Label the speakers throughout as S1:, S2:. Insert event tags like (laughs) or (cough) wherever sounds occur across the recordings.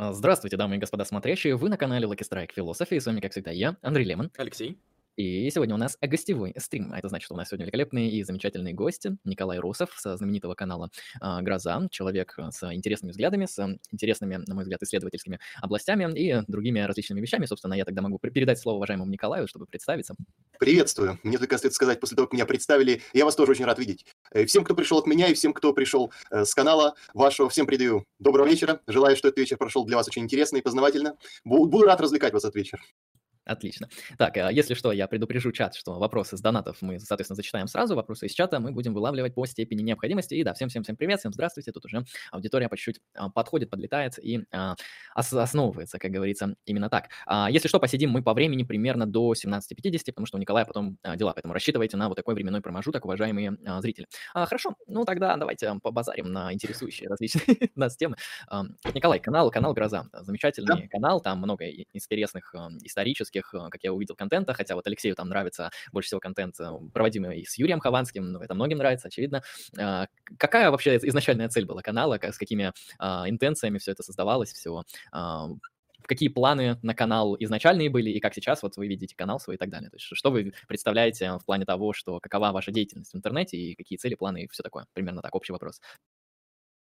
S1: Здравствуйте, дамы и господа смотрящие, вы на канале Lucky Strike Philosophy, с вами, как всегда, я, Андрей Лемон.
S2: Алексей.
S1: И сегодня у нас гостевой стрим, а это значит, что у нас сегодня великолепные и замечательные гости. Николай Русов со знаменитого канала а, «Гроза», человек с интересными взглядами, с интересными, на мой взгляд, исследовательскими областями и другими различными вещами. Собственно, я тогда могу передать слово уважаемому Николаю, чтобы представиться.
S3: Приветствую. Мне только остается сказать, после того, как меня представили, я вас тоже очень рад видеть. Э, Всем, кто пришел от меня, и всем, кто пришел э, с канала вашего, всем передаю доброго вечера. Желаю, что этот вечер прошел для вас очень интересно и познавательно. Бу- Буду рад развлекать вас этот вечер.
S1: Отлично. Так, а если что, я предупрежу чат, что вопросы с донатов мы, соответственно, зачитаем сразу, вопросы из чата мы будем вылавливать по степени необходимости. И да, всем-всем-всем привет, всем здравствуйте. Тут уже аудитория по чуть-чуть а, подходит, подлетает и а, ос- основывается, как говорится, именно так. А, если что, посидим мы по времени примерно до 17.50, потому что у Николая потом дела, поэтому рассчитывайте на вот такой временной промежуток, уважаемые зрители. Хорошо, ну тогда давайте побазарим на интересующие различные (laughs) нас темы. Николай, канал, канал Гроза, замечательный канал, там много интересных исторических, а, как я увидел, контента, хотя вот Алексею там нравится больше всего контент, а, проводимый с Юрием Хованским, ну, это многим нравится, очевидно. А, Какая вообще изначальная цель была канала, с какими а, интенциями все это создавалось, все какие планы на канал изначальные были и как сейчас вот вы видите канал свой и так далее. То есть что вы представляете в плане того, что какова ваша деятельность в интернете и какие цели, планы и все такое. Примерно так, общий вопрос.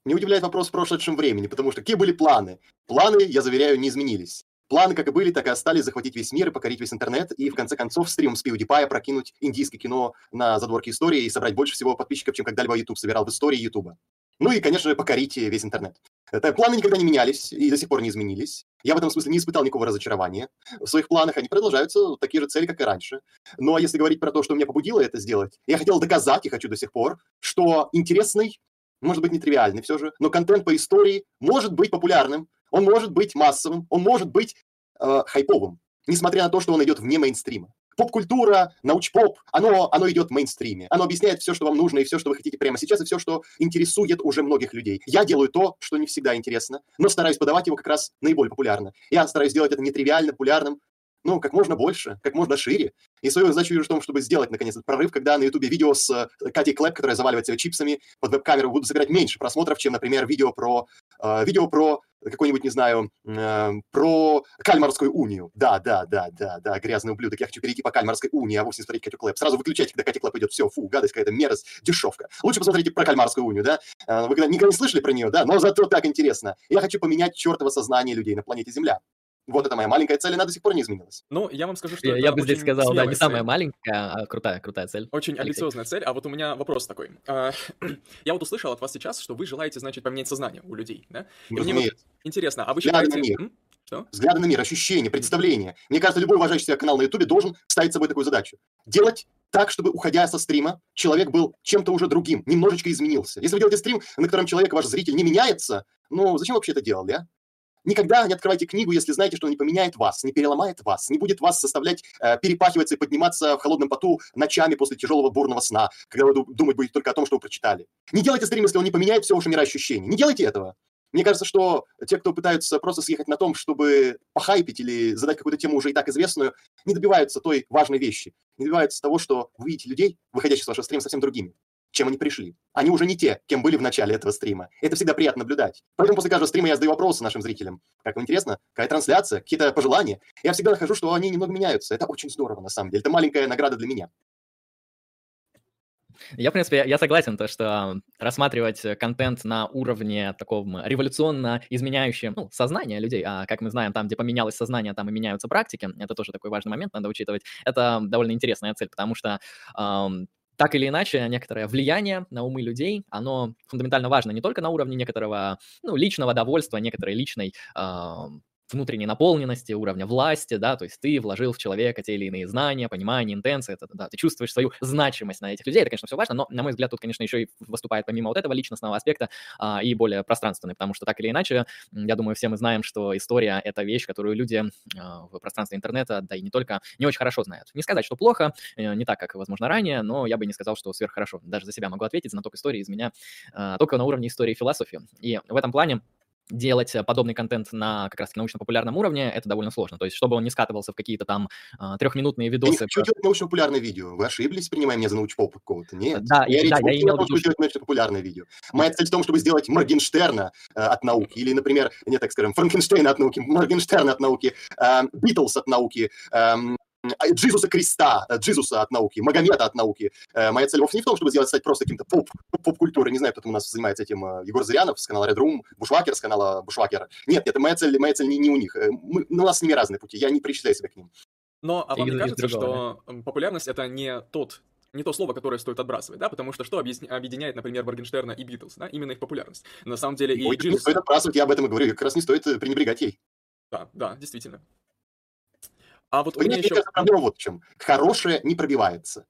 S3: Не удивляет вопрос в прошедшем времени, потому что какие были планы? Планы, я заверяю, не изменились. Планы как и были, так и остались захватить весь мир и покорить весь интернет, и в конце концов стримом с PewDiePie прокинуть индийское кино на задворке истории и собрать больше всего подписчиков, чем когда-либо YouTube собирал в истории YouTube. Ну и, конечно же, покорить весь интернет. Это, планы никогда не менялись и до сих пор не изменились. Я в этом смысле не испытал никакого разочарования. В своих планах они продолжаются, такие же цели, как и раньше. Но если говорить про то, что меня побудило это сделать, я хотел доказать и хочу до сих пор, что интересный, может быть, нетривиальный все же, но контент по истории может быть популярным, он может быть массовым, он может быть э, хайповым, несмотря на то, что он идет вне мейнстрима. Поп-культура, науч-поп, оно, оно идет в мейнстриме. Оно объясняет все, что вам нужно, и все, что вы хотите прямо сейчас, и все, что интересует уже многих людей. Я делаю то, что не всегда интересно, но стараюсь подавать его как раз наиболее популярно. Я стараюсь сделать это нетривиально, популярным, ну, как можно больше, как можно шире. И свою задачу вижу в том, чтобы сделать, наконец, этот прорыв, когда на Ютубе видео с э, Катей Клэп, которая заваливает себя чипсами под веб-камеру, будут собирать меньше просмотров, чем, например, видео про, э, видео про какой-нибудь, не знаю, э, про Кальмарскую унию. Да, да, да, да, да, грязный ублюдок. Я хочу перейти по Кальмарской унии, а вовсе не смотреть Катю Клэп. Сразу выключайте, когда Катя Клэп идет. Все, фу, гадость какая-то, мерзость, дешевка. Лучше посмотрите про Кальмарскую унию, да? Э, Вы когда- никогда не слышали про нее, да? Но зато так интересно. Я хочу поменять чертово сознание людей на планете Земля. Вот это моя маленькая цель, и она до сих пор не изменилась.
S2: Ну, я вам скажу, что
S1: Я,
S2: это
S1: я бы здесь сказал, да, не
S2: смелая
S1: самая
S2: цель.
S1: маленькая, а крутая, крутая цель.
S2: Очень
S1: Алексей.
S2: амбициозная цель, а вот у меня вопрос такой. А, (clears throat) Я вот услышал от вас сейчас, что вы желаете, значит, поменять сознание у людей, да? И мне вот
S3: Разумеется.
S2: интересно, а вы считаете... Что?
S3: взгляды на мир, ощущения, представления. Мне кажется, любой уважающий себя канал на Ютубе должен ставить собой такую задачу. Делать так, чтобы, уходя со стрима, человек был чем-то уже другим, немножечко изменился. Если вы делаете стрим, на котором человек, ваш зритель, не меняется, ну, зачем вообще это делали, а? Никогда не открывайте книгу, если знаете, что он не поменяет вас, не переломает вас, не будет вас заставлять э, перепахиваться и подниматься в холодном поту ночами после тяжелого бурного сна, когда вы ду- думать будете только о том, что вы прочитали. Не делайте стрим, если он не поменяет все ваше мироощущение. Не делайте этого. Мне кажется, что те, кто пытаются просто съехать на том, чтобы похайпить или задать какую-то тему уже и так известную, не добиваются той важной вещи. Не добиваются того, что вы видите людей, выходящих с вашего стрима, совсем другими, чем они пришли. Они уже не те, кем были в начале этого стрима. Это всегда приятно наблюдать. Поэтому после каждого стрима я задаю вопросы нашим зрителям. Как вам интересно? Какая трансляция? Какие-то пожелания? Я всегда нахожу, что они немного меняются. Это очень здорово, на самом деле. Это маленькая награда для меня.
S1: Я, в принципе, я- согласен, то, что рассматривать э, контент на уровне такого революционно изменяющем ну, сознание людей, а как мы знаем, там, где поменялось сознание, там и меняются практики, это тоже такой важный момент, надо учитывать. Это довольно интересная цель, потому что ам, так или иначе, некоторое влияние на умы людей, оно фундаментально важно не только на уровне некоторого ну, личного довольства, некоторой личной ам, внутренней наполненности, уровня власти, да, то есть ты вложил в человека те или иные знания, понимание, интенции, это, да, ты чувствуешь свою значимость на этих людей, это, конечно, все важно, но, на мой взгляд, тут, конечно, еще и выступает помимо вот этого личностного аспекта а, и более пространственный, потому что так или иначе, я думаю, все мы знаем, что история — это вещь, которую люди а, в пространстве интернета, да и не только, не очень хорошо знают. Не сказать, что плохо, э, не так, как, возможно, ранее, но я бы не сказал, что сверххорошо. Даже за себя могу ответить, знаток истории из меня а, только на уровне истории и философии. И в этом плане делать подобный контент на как раз научно-популярном уровне, это довольно сложно. То есть, чтобы он не скатывался в какие-то там а, трехминутные видосы.
S3: Хочу делать научно-популярное видео. Вы ошиблись, принимая меня за научпоп какого-то. Нет.
S1: Да,
S3: я,
S1: да, я имел в
S3: виду, что... научно-популярное видео. Моя цель в том, чтобы сделать Моргенштерна э, от науки, или, например, не так скажем, Франкенштейна от науки, Моргенштерна от науки, э, Битлз от науки, э, Джизуса Креста, э, Джизуса от науки, Магомета от науки. Э, моя цель вовсе не в том, чтобы сделать стать просто каким-то поп, поп-культурой. Не знаю, кто там у нас занимается этим. Э, Егор Зырянов с канала Red Room, Бушвакер с канала Бушвакера. Нет, это моя цель, моя цель не, не у них. Мы, ну, у нас с ними разные пути, я не причисляю себя к ним.
S2: Но а вам не кажется, что популярность — это не тот не то слово, которое стоит отбрасывать, да, потому что что объединяет, например, Моргенштерна и Битлз, да, именно их популярность. На самом деле и
S3: Ой, Джизус... Не стоит отбрасывать, я об этом и говорю, как раз не стоит пренебрегать ей.
S2: Да, да, действительно. А вот
S3: у меня еще... проблема вот в чем. Хорошее не пробивается.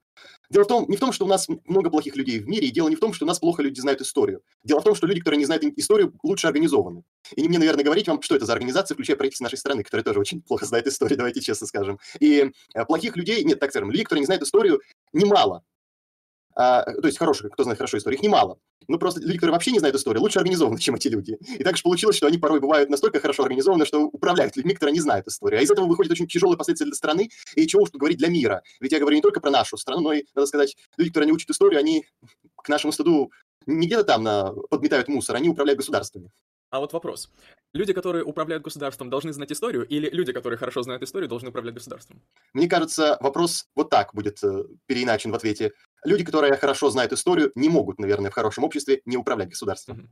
S3: Дело в том, не в том, что у нас много плохих людей в мире, и дело не в том, что у нас плохо люди знают историю. Дело в том, что люди, которые не знают историю, лучше организованы. И не мне, наверное, говорить вам, что это за организация, включая правительство нашей страны, которая тоже очень плохо знает историю, давайте честно скажем. И э, плохих людей, нет, так скажем, людей, которые не знают историю, немало. А, то есть хороших, кто знает хорошо историю, их немало. Ну, просто люди, которые вообще не знают историю, лучше организованы, (laughs) чем эти люди. И так же получилось, что они порой бывают настолько хорошо организованы, что управляют людьми, которые не знают историю. А из этого выходит очень тяжелые последствия для страны, и чего уж говорить для мира. Ведь я говорю не только про нашу страну, но и, надо сказать, люди, которые не учат историю, они к нашему стыду не где-то там на, подметают мусор, они управляют государствами.
S2: А вот вопрос. Люди, которые управляют государством, должны знать историю, или люди, которые хорошо знают историю, должны управлять государством?
S3: Мне кажется, вопрос вот так будет э, переиначен в ответе. Люди, которые хорошо знают историю, не могут, наверное, в хорошем обществе не управлять государством.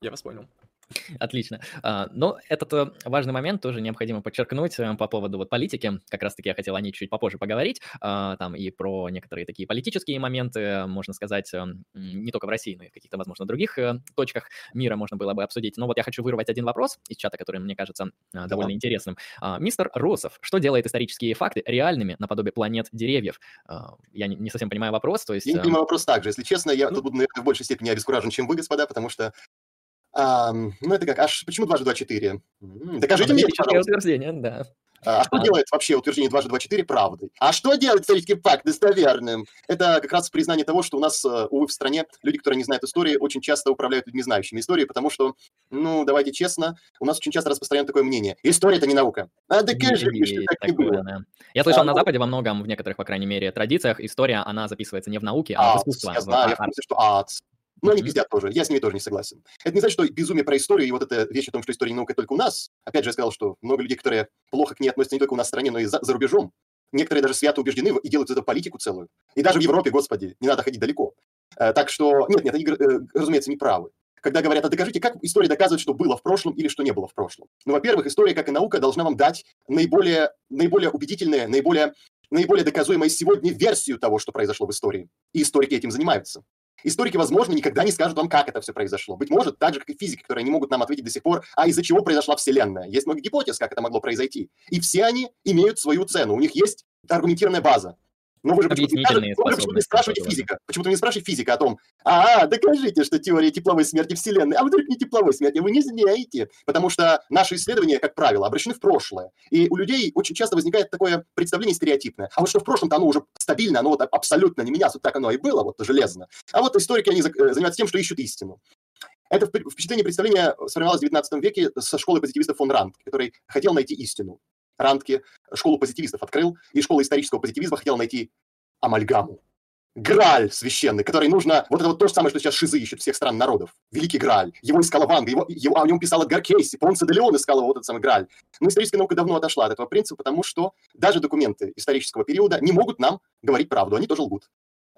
S2: Я вас понял. (laughs)
S1: Отлично. А, но этот э, важный момент тоже необходимо подчеркнуть э, по поводу вот политики. Как раз-таки я хотел о ней чуть попозже поговорить, а, там и про некоторые такие политические моменты, можно сказать, э, не только в России, но и в каких-то, возможно, других точках мира можно было бы обсудить. Но вот я хочу вырвать один вопрос из чата, который мне кажется довольно интересным. А, мистер Росов, что делает исторические факты реальными наподобие планет деревьев? Я не совсем понимаю вопрос, то есть...
S3: Я не понимаю вопрос так же. Если честно, я ну... тут буду, наверное, в большей степени обескуражен, чем вы, господа, потому что а, ну, это как, аж почему дважды два четыре? Докажите мне,
S1: пожалуйста. утверждение, да.
S3: А что а. делает вообще утверждение дважды два четыре правдой? А что делает исторический факт достоверным? Это как раз признание того, что у нас, э, увы, в стране люди, которые не знают истории, очень часто управляют людьми, знающими истории, потому что, ну, давайте честно, у нас очень часто распространено такое мнение. История – это не наука. А докажи мне, что так не было. Да.
S1: Я слышал, а, на Западе во многом, в некоторых, по крайней мере, традициях история, она записывается не в науке, а, а в искусстве.
S3: Я знаю, я в курсе, что ад, но они пиздят тоже. Я с ними тоже не согласен. Это не значит, что безумие про историю и вот эта вещь о том, что история не наука только у нас. Опять же, я сказал, что много людей, которые плохо к ней относятся не только у нас в стране, но и за, за рубежом. Некоторые даже свято убеждены и делают это политику целую. И даже в Европе, господи, не надо ходить далеко. Э, так что, нет, нет, они, э, разумеется, не правы. Когда говорят, а докажите, как история доказывает, что было в прошлом или что не было в прошлом. Ну, во-первых, история, как и наука, должна вам дать наиболее, наиболее убедительные, наиболее, наиболее доказуемое сегодня версию того, что произошло в истории. И историки этим занимаются. Историки, возможно, никогда не скажут вам, как это все произошло. Быть может, так же, как и физики, которые не могут нам ответить до сих пор, а из-за чего произошла Вселенная. Есть много гипотез, как это могло произойти. И все они имеют свою цену. У них есть аргументированная база. Но вы же почему-то не спрашиваете физика. Почему-то не спрашиваете физика о том, а, докажите, что теория тепловой смерти Вселенной, а вдруг не тепловой смерти, вы не знаете. Потому что наши исследования, как правило, обращены в прошлое. И у людей очень часто возникает такое представление стереотипное. А вот что в прошлом-то оно уже стабильно, оно вот абсолютно не менялось, вот так оно и было, вот железно. А вот историки, они э, занимаются тем, что ищут истину. Это впечатление представление сформировалось в 19 веке со школы позитивистов фон Ранд, который хотел найти истину. Рантке школу позитивистов открыл, и школа исторического позитивизма хотела найти амальгаму. Грааль священный, который нужно... Вот это вот то же самое, что сейчас шизы ищут всех стран народов. Великий Грааль. Его искала Ванга, его, его, о нем писал Эдгар Кейси, Понце де Леон искал вот этот самый Грааль. Но историческая наука давно отошла от этого принципа, потому что даже документы исторического периода не могут нам говорить правду, они тоже лгут.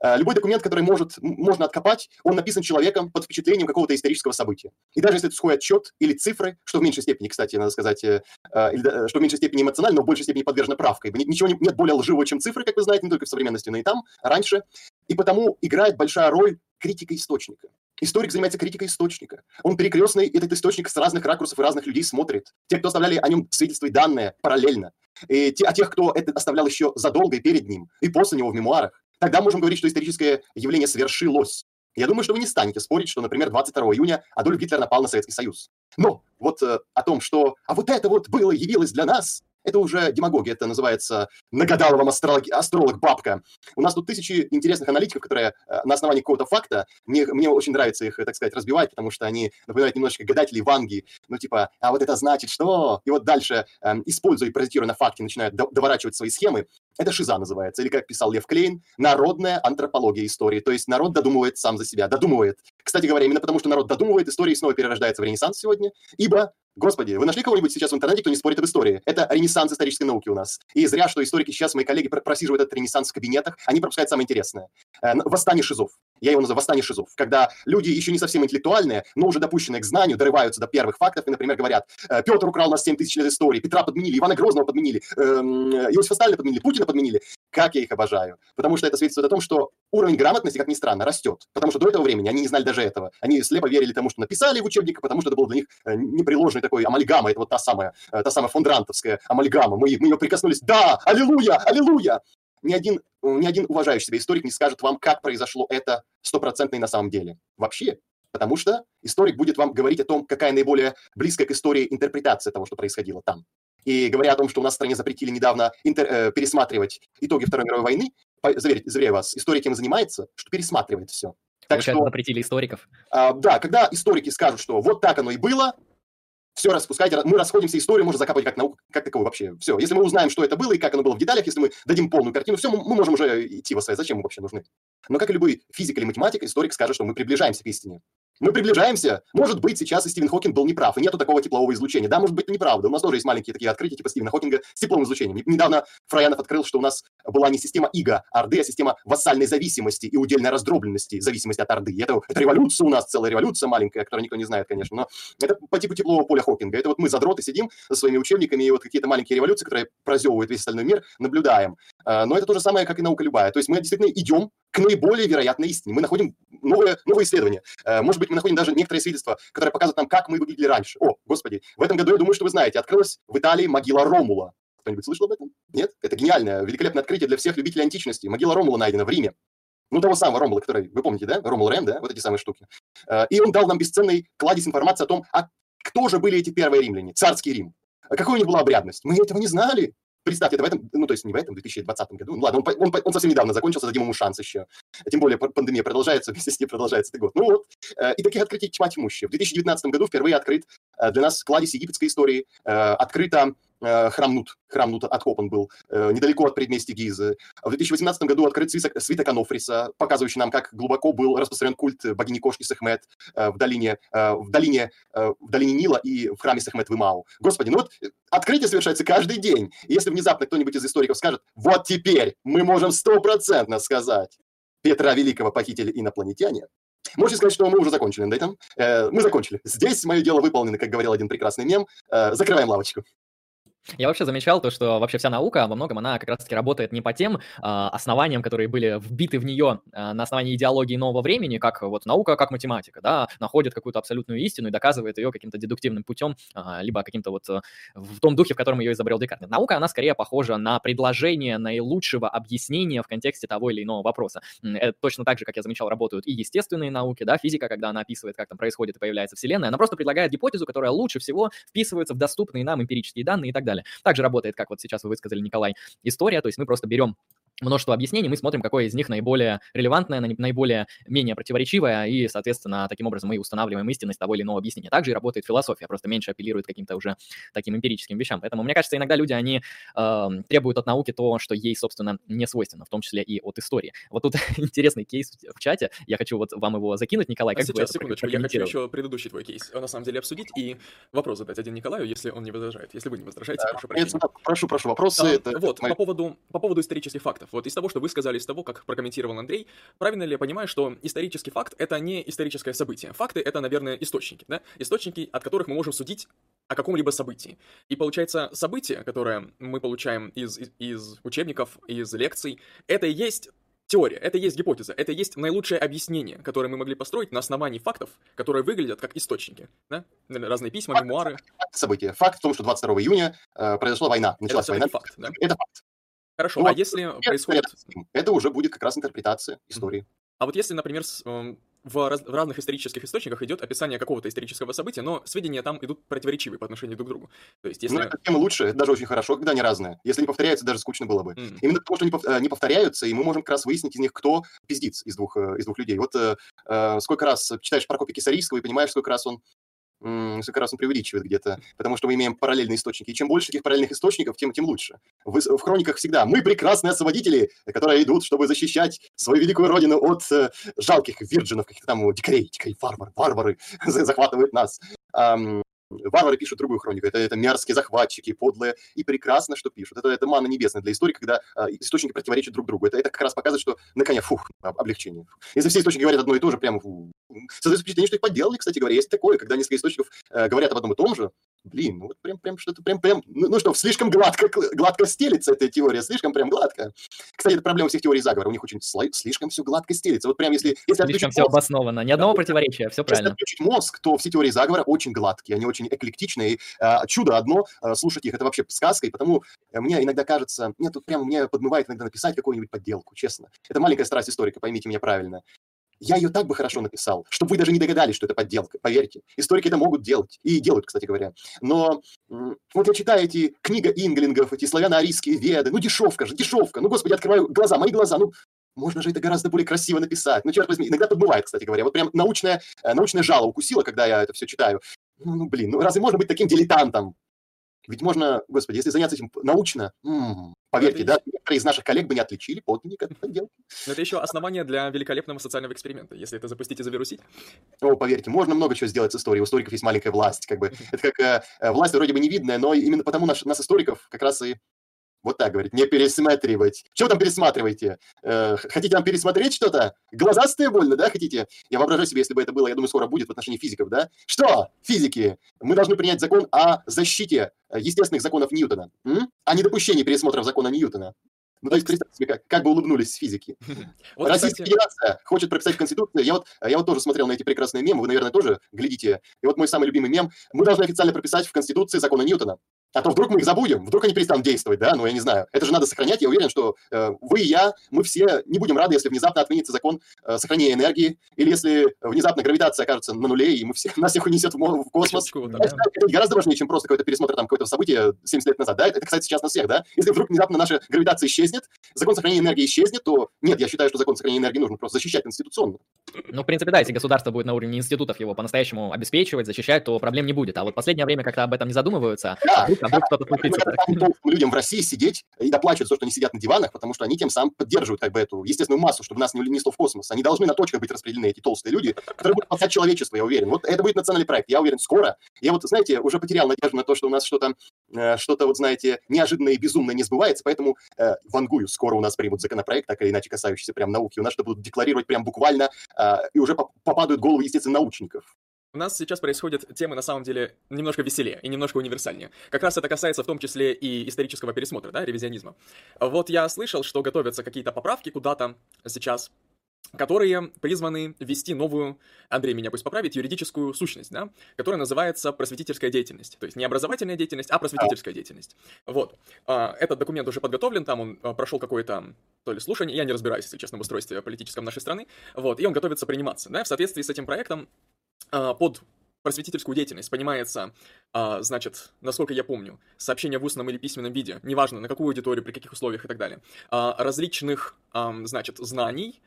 S3: Э, любой документ, который может, можно откопать, он написан человеком под впечатлением какого-то исторического события. И даже если это сухой отчет или цифры, что в меньшей степени, кстати, надо сказать, э, э, что в меньшей степени эмоционально, но в большей степени подвержено правкой. Ничего нет более лживого, чем цифры, как вы знаете, не только в современности, но и там, раньше. И потому играет большая роль критика источника. Историк занимается критикой источника. Он перекрестный этот источник с разных ракурсов и разных людей смотрит. Те, кто оставляли о нем свидетельства и данные параллельно. И те, а тех, кто это оставлял еще задолго и перед ним, и после него в мемуарах тогда можем говорить, что историческое явление свершилось. Я думаю, что вы не станете спорить, что, например, 22 июня Адольф Гитлер напал на Советский Союз. Но вот э, о том, что «а вот это вот было, явилось для нас», это уже демагогия, это называется нагадал вам астролог, астролог бабка. У нас тут тысячи интересных аналитиков, которые э, на основании какого-то факта, мне, мне очень нравится их, так сказать, разбивать, потому что они напоминают немножечко гадателей Ванги, ну типа, а вот это значит что? И вот дальше, э, используя и паразитируя на факте, начинают доворачивать свои схемы. Это шиза называется, или, как писал Лев Клейн, народная антропология истории. То есть народ додумывает сам за себя, додумывает. Кстати говоря, именно потому, что народ додумывает, история снова перерождается в Ренессанс сегодня, ибо Господи, вы нашли кого-нибудь сейчас в интернете, кто не спорит об истории? Это ренессанс исторической науки у нас. И зря, что историки сейчас, мои коллеги, просиживают этот ренессанс в кабинетах, они пропускают самое интересное. Э, восстание шизов. Я его называю восстание шизов. Когда люди еще не совсем интеллектуальные, но уже допущенные к знанию, дорываются до первых фактов и, например, говорят, «Э, Петр украл у нас 7 тысяч лет истории, Петра подменили, Ивана Грозного подменили, эм, Иосифа Сталина подменили, Путина подменили. Как я их обожаю. Потому что это свидетельствует о том, что уровень грамотности, как ни странно, растет. Потому что до этого времени они не знали даже этого. Они слепо верили тому, что написали в учебниках, потому что это был для них э, непреложный такой амальгама. Это вот та самая, э, та самая фондрантовская амальгама. Мы, мы ее прикоснулись. Да, аллилуйя, аллилуйя. Ни один, ни один уважающий себя историк не скажет вам, как произошло это стопроцентно и на самом деле. Вообще. Потому что историк будет вам говорить о том, какая наиболее близкая к истории интерпретация того, что происходило там. И говоря о том, что у нас в стране запретили недавно интер, э, пересматривать итоги Второй мировой войны, заверь, заверяю вас, историк им занимается, что пересматривает все.
S1: Так что, запретили историков.
S3: А, да, когда историки скажут, что вот так оно и было, все распускайте, мы расходимся, историю можно закапать как науку, как таковую вообще. Все, если мы узнаем, что это было и как оно было в деталях, если мы дадим полную картину, все, мы, мы можем уже идти во своей, зачем мы вообще нужны. Но как и любой физик или математик, историк скажет, что мы приближаемся к истине. Мы приближаемся. Может быть, сейчас и Стивен Хокинг был неправ, и нету такого теплового излучения. Да, может быть, это неправда. У нас тоже есть маленькие такие открытия, типа Стивена Хокинга с тепловым излучением. Недавно Фраянов открыл, что у нас была не система ИГА Орды, а система вассальной зависимости и удельной раздробленности, зависимости от Орды. И это, это революция у нас, целая революция маленькая, которую никто не знает, конечно, но это по типу теплового поля Хокинга. Это вот мы задроты сидим со своими учебниками, и вот какие-то маленькие революции, которые прозевывают весь остальной мир, наблюдаем. А, но это то же самое, как и наука любая. То есть мы действительно идем к наиболее вероятной истине. Мы находим новые, новые исследования. А, может быть, мы находим даже некоторые свидетельства, которые показывают нам, как мы выглядели раньше. О, господи, в этом году, я думаю, что вы знаете, открылась в Италии могила Ромула. Кто-нибудь слышал об этом? Нет? Это гениальное, великолепное открытие для всех любителей античности. Могила Ромула найдена в Риме. Ну, того самого Ромула, который, вы помните, да? Ромул Рэм, да? Вот эти самые штуки. А, и он дал нам бесценный кладезь информации о том, а кто же были эти первые римляне, царский Рим. Какой у них была обрядность? Мы этого не знали. Представьте, это в этом, ну, то есть не в этом, в 2020 году. Ну, ладно, он, он, он совсем недавно закончился, дадим ему шанс еще. Тем более пандемия продолжается, (laughs) вместе с ней продолжается этот год. Ну вот, э, и таких открытий тьма тьмущая. В 2019 году впервые открыт э, для нас кладезь египетской истории. Э, открыто храм Нут, храм Нут откопан был, э, недалеко от предместья Гизы. В 2018 году открыт свиток, свиток Анофриса, показывающий нам, как глубоко был распространен культ богини кошки Сахмет э, в долине, в долине, в долине Нила и в храме Сахмет в Имау. Господи, ну вот открытие совершается каждый день. И если внезапно кто-нибудь из историков скажет, вот теперь мы можем стопроцентно сказать, Петра Великого похитили инопланетяне, Можете сказать, что мы уже закончили на этом. Э, мы закончили. Здесь мое дело выполнено, как говорил один прекрасный мем. Э, закрываем лавочку.
S1: Я вообще замечал то, что вообще вся наука во многом она как раз-таки работает не по тем э, основаниям, которые были вбиты в нее э, на основании идеологии нового времени, как вот наука, как математика, да, находит какую-то абсолютную истину и доказывает ее каким-то дедуктивным путем, э, либо каким-то вот э, в том духе, в котором ее изобрел Декарт. Наука, она скорее похожа на предложение наилучшего объяснения в контексте того или иного вопроса. Это точно так же, как я замечал, работают и естественные науки, да, физика, когда она описывает, как там происходит и появляется Вселенная, она просто предлагает гипотезу, которая лучше всего вписывается в доступные нам эмпирические данные и так далее далее. Также работает, как вот сейчас вы высказали, Николай, история, то есть мы просто берем множество объяснений, мы смотрим, какое из них наиболее релевантное, наиболее менее противоречивое, и, соответственно, таким образом мы устанавливаем истинность того или иного объяснения. Также и работает философия, просто меньше апеллирует к каким-то уже таким эмпирическим вещам. Поэтому, мне кажется, иногда люди, они э, требуют от науки то, что ей, собственно, не свойственно, в том числе и от истории. Вот тут (laughs) интересный кейс в чате, я хочу вот вам его закинуть, Николай, как
S2: а сейчас, секундочку, я хочу еще предыдущий твой кейс, на самом деле, обсудить и вопрос задать один Николаю, если он не возражает. Если вы не возражаете,
S3: прошу прощения. Прошу, прошу, вопросы. А,
S2: это, вот, это мои... по, поводу, по поводу исторических фактов. Вот из того, что вы сказали, из того, как прокомментировал Андрей, правильно ли я понимаю, что исторический факт — это не историческое событие? Факты — это, наверное, источники, да? Источники, от которых мы можем судить о каком-либо событии. И получается, событие, которое мы получаем из, из, из учебников, из лекций, это и есть теория, это и есть гипотеза, это и есть наилучшее объяснение, которое мы могли построить на основании фактов, которые выглядят как источники. Да? Разные письма,
S3: факт,
S2: мемуары.
S3: Факт события. Факт в том, что 22 июня э, произошла война.
S2: Началась это война. факт, да?
S3: Это факт.
S2: Хорошо, ну, а если происходит...
S3: Это уже будет как раз интерпретация истории.
S2: А вот если, например, с, э, в, раз, в разных исторических источниках идет описание какого-то исторического события, но сведения там идут противоречивые по отношению друг к другу. То есть, если...
S3: Ну, это тем лучше, это даже очень хорошо, когда они разные. Если они повторяются, даже скучно было бы.
S2: М.
S3: Именно потому, что они пов- э, не повторяются, и мы можем как раз выяснить из них, кто пиздец из двух, э, из двух людей. Вот э, э, сколько раз читаешь Прокопия Кисарийского и понимаешь, сколько раз он сколько раз он преувеличивает где-то, потому что мы имеем параллельные источники. И чем больше таких параллельных источников, тем, тем лучше. В, в хрониках всегда мы прекрасные освободители, которые идут, чтобы защищать свою великую родину от э, жалких вирджинов, каких-то там дикарей, дикарей, варвар, варвары (laughs) захватывают нас. Ам, Варвары пишут другую хронику. Это, это мерзкие захватчики, подлые. И прекрасно, что пишут. Это, это мана небесная для истории, когда а, источники противоречат друг другу. Это, это как раз показывает, что наконец, фух, об- облегчение. Если все источники говорят одно и то же, прямо фу, создается впечатление, что их подделали, кстати говоря. Есть такое, когда несколько источников э, говорят об одном и том же. Блин, ну вот прям, прям что-то прям, прям, ну, ну что, слишком гладко, гладко стелится эта теория, слишком прям гладко. Кстати, это проблема всех теорий заговора, у них очень сло- слишком все гладко стелится. Вот прям если, если
S1: Слишком все
S3: мозг,
S1: обосновано. Ни одного противоречия, все
S3: если
S1: правильно.
S3: отключить мозг, то все теории заговора очень гладкие, они очень эклектичные. А, чудо одно, а, слушать их, это вообще сказка, и потому мне иногда кажется, мне тут прям мне подмывает иногда написать какую-нибудь подделку, честно. Это маленькая страсть историка, поймите меня правильно. Я ее так бы хорошо написал, чтобы вы даже не догадались, что это подделка, поверьте. Историки это могут делать, и делают, кстати говоря. Но вот я читаю эти книга инглингов, эти славяно-арийские веды, ну дешевка же, дешевка, ну, господи, открываю глаза, мои глаза, ну, можно же это гораздо более красиво написать. Ну, черт возьми, иногда подбывает, кстати говоря. Вот прям научное, э, научное жало укусило, когда я это все читаю. Ну, ну, блин, ну разве можно быть таким дилетантом? Ведь можно, господи, если заняться этим научно, м, поверьте,
S2: Это
S3: да, некоторые из наших коллег бы не отличили подлинник от подделки.
S2: Но это еще основание для великолепного социального эксперимента. Если это запустить и завирусить,
S3: О, поверьте, можно много чего сделать с историей. У историков есть маленькая власть, как бы. Это как э, э, власть вроде бы невидная, но именно потому наш, нас, историков, как раз и вот так говорит, не пересматривать. Вы там пересматриваете? Э, хотите там пересмотреть что-то? Глазастые больно, да, хотите? Я воображаю себе, если бы это было, я думаю, скоро будет в отношении физиков, да? Что, физики? Мы должны принять закон о защите э, естественных законов Ньютона, м? о недопущении пересмотров закона Ньютона. Ну, то есть, представьте себе, как, как бы улыбнулись физики. (laughs)
S2: вот,
S3: Российская
S2: кстати,
S3: Федерация хочет прописать в Конституции. Я вот, я вот тоже смотрел на эти прекрасные мемы, вы, наверное, тоже глядите. И вот мой самый любимый мем. Мы должны официально прописать в Конституции законы Ньютона. А то вдруг мы их забудем, вдруг они перестанут действовать, да? Ну, я не знаю. Это же надо сохранять. Я уверен, что э, вы и я, мы все не будем рады, если внезапно отменится закон э, сохранения энергии, или если внезапно гравитация окажется на нуле, и мы все, нас всех унесет в, в космос. Это, это гораздо важнее, чем просто какой-то пересмотр там какого-то события 70 лет назад, да? Это касается сейчас нас всех, да? Если вдруг внезапно наша гравитация исчезнет, закон сохранения энергии исчезнет, то нет, я считаю, что закон сохранения энергии нужно просто защищать конституционно.
S1: Ну, в принципе, да, если государство будет на уровне институтов его по-настоящему обеспечивать, защищать, то проблем не будет. А вот в последнее время как-то об этом не задумываются.
S3: Да,
S1: А вдруг, случится.
S3: людям в России сидеть и доплачивать то, что они сидят на диванах, потому что они тем самым поддерживают как бы эту естественную массу, чтобы нас не унесло в космос. Они должны на точках быть распределены, эти толстые люди, которые будут спасать человечество, я уверен. Вот это будет национальный проект, я уверен, скоро. Я вот, знаете, уже потерял надежду на то, что у нас что-то, э, что-то вот, знаете, неожиданное и безумное не сбывается, поэтому э, вангую, скоро у нас примут законопроект, так или иначе касающийся прям науки. У нас что будут декларировать прям буквально, э, и уже поп- попадают головы, естественно, научников.
S2: У нас сейчас происходят темы, на самом деле, немножко веселее и немножко универсальнее. Как раз это касается в том числе и исторического пересмотра, да, ревизионизма. Вот я слышал, что готовятся какие-то поправки куда-то сейчас, которые призваны ввести новую, Андрей меня пусть поправит, юридическую сущность, да, которая называется просветительская деятельность. То есть не образовательная деятельность, а просветительская деятельность. Вот. А, Этот документ уже подготовлен, там он а, прошел какое-то то ли слушание, я не разбираюсь, если честно, в устройстве политическом нашей страны, вот, и он готовится приниматься, да, в соответствии с этим проектом под просветительскую деятельность понимается, а, значит, насколько я помню, сообщение в устном или письменном виде, неважно на какую аудиторию, при каких условиях и так далее, а, различных, значит, знаний,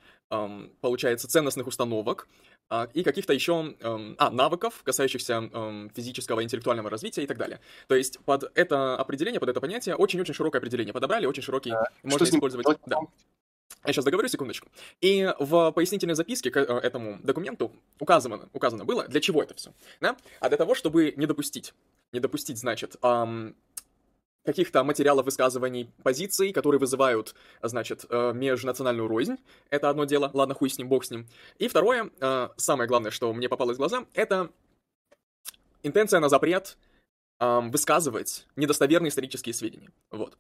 S2: получается, ценностных установок, а, и каких-то еще а, навыков, касающихся ам, физического интеллектуального развития и так далее. То есть под это определение, под это понятие очень-очень широкое определение подобрали, очень широкий, можно
S3: с ним
S2: использовать. Да. Я сейчас договорю, секундочку. И в пояснительной записке к э, этому документу указано, указано было, для чего это все. Да? А для того, чтобы не допустить, не допустить, значит, ам, каких-то материалов высказываний позиций, которые вызывают, значит, э, межнациональную рознь. Это одно дело. Ладно, хуй с ним, бог с ним. И второе, э, самое главное, что мне попалось в глаза, это интенция на запрет ам, высказывать недостоверные исторические сведения. Вот.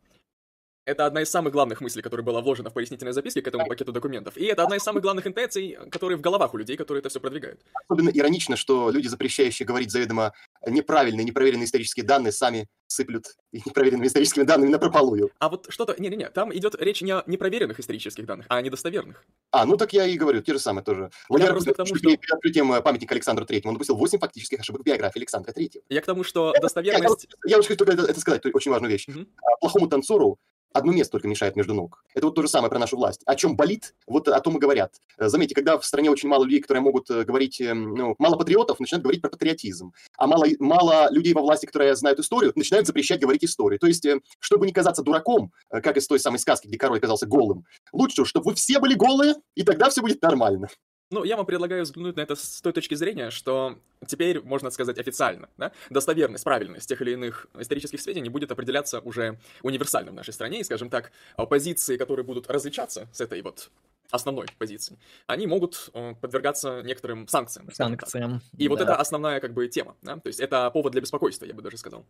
S2: Это одна из самых главных мыслей, которая была вложена в пояснительной записке к этому пакету документов. И это одна из самых главных интенций, которые в головах у людей, которые это все продвигают.
S3: Особенно иронично, что люди, запрещающие говорить заведомо неправильные, непроверенные исторические данные, сами сыплют непроверенными историческими данными на прополую.
S2: А вот что-то... Не-не-не, там идет речь не о непроверенных исторических данных, а о недостоверных.
S3: А, ну так я и говорю, те же самые тоже. Я просто к тому, что... Открытием памятника Александру Третьему он допустил 8 фактических ошибок в биографии Александра Третьего.
S2: Я к тому, что это, достоверность...
S3: Я, я, я хочу только это, это сказать, очень важную вещь. Угу. Плохому танцору одно место только мешает между ног. Это вот то же самое про нашу власть. О чем болит, вот о том и говорят. Э, заметьте, когда в стране очень мало людей, которые могут э, говорить, эм, ну, мало патриотов, начинают говорить про патриотизм. А мало, мало людей во власти, которые знают историю, начинают запрещать говорить историю. То есть, э, чтобы не казаться дураком, как из той самой сказки, где король оказался голым, лучше, чтобы вы все были голые, и тогда все будет нормально.
S2: Ну, я вам предлагаю взглянуть на это с той точки зрения, что теперь, можно сказать официально, да, достоверность, правильность тех или иных исторических сведений будет определяться уже универсально в нашей стране, и, скажем так, позиции, которые будут различаться с этой вот основной позиции, они могут э, подвергаться некоторым санкциям.
S1: Санкциям.
S2: И да. вот это основная как бы тема, да? то есть это повод для беспокойства, я бы даже сказал.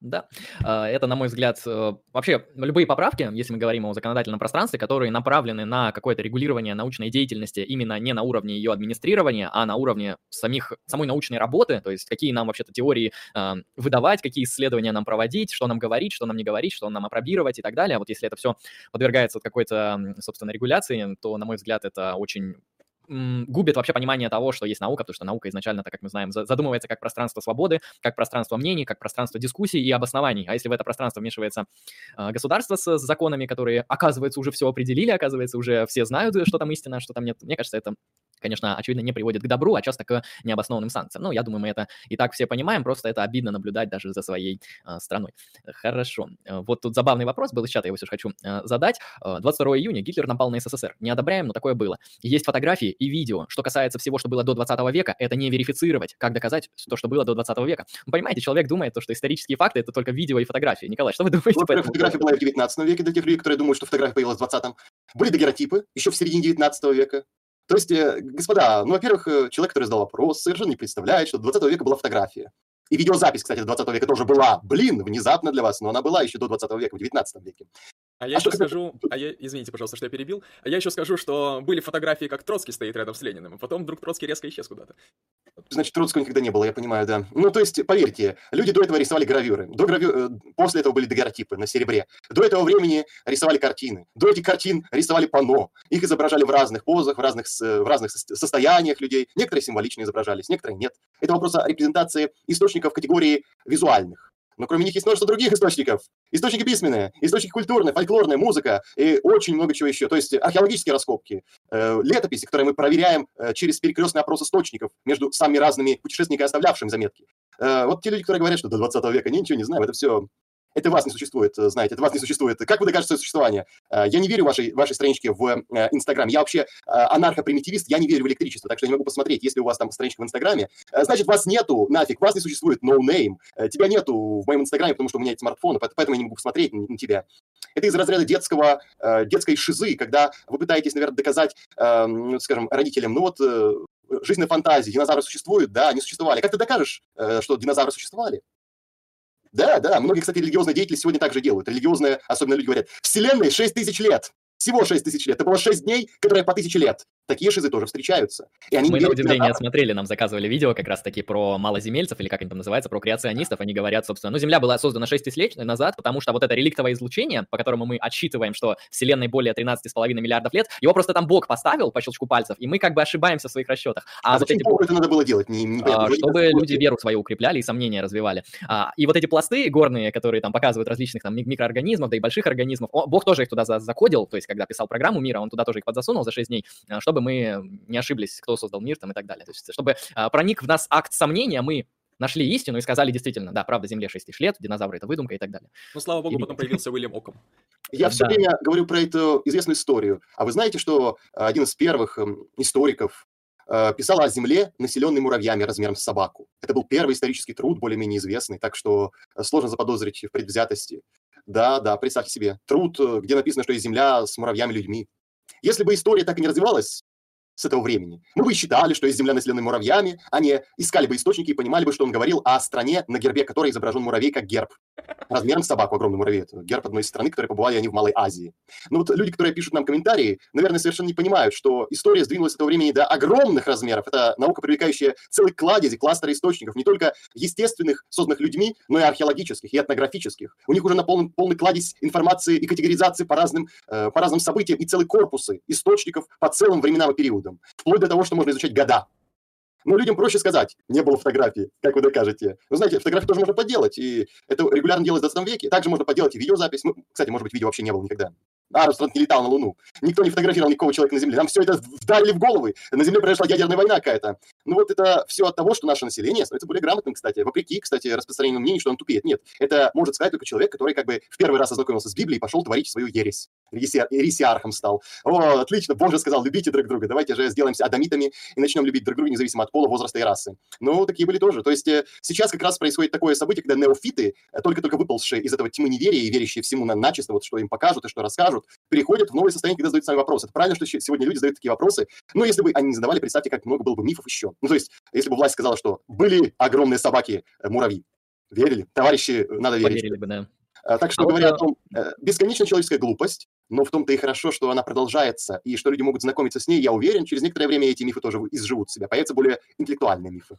S1: Да, а, это, на мой взгляд, э, вообще любые поправки, если мы говорим о законодательном пространстве, которые направлены на какое-то регулирование научной деятельности именно не на уровне ее администрирования, а на уровне самих, самой научной работы, то есть какие нам вообще-то теории э, выдавать, какие исследования нам проводить, что нам говорить, что нам не говорить, что нам опробировать и так далее. Вот если это все подвергается какой-то, собственно, регуляции, то, на мой взгляд, это очень губит вообще понимание того, что есть наука, потому что наука изначально, так как мы знаем, задумывается как пространство свободы, как пространство мнений, как пространство дискуссий и обоснований. А если в это пространство вмешивается э, государство с законами, которые, оказывается, уже все определили, оказывается, уже все знают, что там истина, что там нет, мне кажется, это конечно, очевидно, не приводит к добру, а часто к необоснованным санкциям. Ну, я думаю, мы это и так все понимаем, просто это обидно наблюдать даже за своей э, страной. Хорошо. Э, вот тут забавный вопрос был из чата, я его все же хочу э, задать. 22 июня Гитлер напал на СССР. Не одобряем, но такое было. Есть фотографии и видео. Что касается всего, что было до 20 века, это не верифицировать. Как доказать то, что было до 20 века? Вы понимаете, человек думает, то, что исторические факты — это только видео и фотографии. Николай, что вы думаете
S3: ну, этому Фотография была в 19 веке для тех людей, которые думают, что фотография появилась в 20-м. Были дагеротипы еще в середине 19 века. То есть, э, господа, ну, во-первых, э, человек, который задал вопрос, совершенно не представляет, что до 20 века была фотография. И видеозапись, кстати, до 20 века тоже была. Блин, внезапно для вас, но она была еще до 20 века, в 19 веке.
S2: А я а еще скажу, а я, извините, пожалуйста, что я перебил, а я еще скажу, что были фотографии, как Троцкий стоит рядом с Лениным, а потом вдруг Троцкий резко исчез куда-то.
S3: Значит, Троцкого никогда не было, я понимаю, да. Ну, то есть, поверьте, люди до этого рисовали гравюры, до гравю... Э, после этого были дагеротипы на серебре, до этого времени рисовали картины, до этих картин рисовали панно, их изображали в разных позах, в разных, в разных состояниях людей, некоторые символично изображались, некоторые нет. Это вопрос о репрезентации источников категории визуальных. Но кроме них есть множество других источников. Источники письменные, источники культурные, фольклорная, музыка и очень много чего еще. То есть археологические раскопки, э, летописи, которые мы проверяем э, через перекрестный опрос источников между самыми разными путешественниками, оставлявшими заметки. Э, вот те люди, которые говорят, что до 20 века ничего не знаем, это все это вас не существует, э, знаете, это вас не существует. Как вы докажете свое существование? Э, я не верю вашей, вашей страничке в э, Инстаграме. Я вообще анархопримитивист, я не верю в электричество, так что я не могу посмотреть, если у вас там страничка в Инстаграме. Значит, вас нету, нафиг, вас не существует, no name. Тебя нету в моем Инстаграме, потому что у меня нет смартфона, поэтому я не могу посмотреть на тебя. Это из разряда детского, детской шизы, когда вы пытаетесь, наверное, доказать, ну, скажем, родителям, ну вот, жизнь на фантазии, динозавры существуют, да, они существовали. Как ты докажешь, что динозавры существовали? Да, да, многие, кстати, религиозные деятели сегодня также делают. Религиозные, особенно люди говорят, Вселенной 6 тысяч лет. Всего 6 тысяч лет. Это было 6 дней, которые по тысяче лет. Такие шизы тоже встречаются.
S1: И они Мы на удивление смотрели, нам заказывали видео как раз-таки про малоземельцев, или как они там называются, про креационистов. Они говорят, собственно, ну, Земля была создана 6 тысяч лет назад, потому что вот это реликтовое излучение, по которому мы отсчитываем, что Вселенной более 13,5 миллиардов лет, его просто там Бог поставил по щелчку пальцев, и мы как бы ошибаемся в своих расчетах.
S3: А, а вот эти... это надо было делать? Не,
S1: не, а, чтобы люди веру свою укрепляли и сомнения развивали. А, и вот эти пласты горные, которые там показывают различных там микроорганизмов, да и больших организмов, о, Бог тоже их туда закодил, то есть когда писал программу мира, он туда тоже их подзасунул за 6 дней, а, чтобы мы не ошиблись, кто создал мир там и так далее. То есть, чтобы а, проник в нас акт сомнения, мы нашли истину и сказали действительно, да, правда, Земле 6 тысяч лет, динозавры — это выдумка и так далее.
S2: Ну, слава богу, и... потом появился Уильям Оком.
S3: Я все время говорю про эту известную историю. А вы знаете, что один из первых эм, историков э, писал о Земле, населенной муравьями размером с собаку. Это был первый исторический труд, более-менее известный, так что э, сложно заподозрить в предвзятости. Да, да, представьте себе. Труд, э, где написано, что есть Земля с муравьями-людьми. Если бы история так и не развивалась, с этого времени. Мы бы считали, что есть земля, населенная муравьями, они искали бы источники и понимали бы, что он говорил о стране, на гербе которой изображен муравей как герб. Размером с собаку огромный муравей. Это герб одной из страны, которые побывали они в Малой Азии. Но вот люди, которые пишут нам комментарии, наверное, совершенно не понимают, что история сдвинулась с этого времени до огромных размеров. Это наука, привлекающая целый кладезь, кластеры источников, не только естественных, созданных людьми, но и археологических, и этнографических. У них уже на полный, полный кладезь информации и категоризации по разным, э, по разным событиям и целые корпусы источников по целым временам и периодам. Вплоть до того, что можно изучать года. Но людям проще сказать, не было фотографии, как вы докажете. Вы знаете, фотографии тоже можно поделать, и это регулярно делать в 20 веке. Также можно поделать и видеозапись. Ну, кстати, может быть, видео вообще не было никогда. Армстронг не летал на Луну. Никто не фотографировал никакого человека на Земле. Нам все это вдарили в головы. На Земле произошла ядерная война какая-то. Ну вот это все от того, что наше население становится более грамотным, кстати. Вопреки, кстати, распространенному мнению, что он тупеет. Нет, это может сказать только человек, который как бы в первый раз ознакомился с Библией и пошел творить свою ересь. Ересиархом стал. О, отлично, Боже сказал, любите друг друга. Давайте же сделаемся адамитами и начнем любить друг друга независимо от пола, возраста и расы. Ну, такие были тоже. То есть э, сейчас как раз происходит такое событие, когда неофиты, э, только-только выползшие из этого тьмы неверия и верящие всему на начисто, вот что им покажут и что расскажут, переходят в новое состояние, когда задают сами вопросы. Это правильно, что сегодня люди задают такие вопросы. Но если бы они не задавали, представьте, как много было бы мифов еще. Ну, то есть, если бы власть сказала, что были огромные собаки-муравьи, э, верили? Товарищи, надо верить. Поверили бы, да. Так что, а говоря вот, о том, бесконечная человеческая глупость, но в том-то и хорошо, что она продолжается, и что люди могут знакомиться с ней, я уверен, через некоторое время эти мифы тоже изживут себя, появятся более интеллектуальные мифы.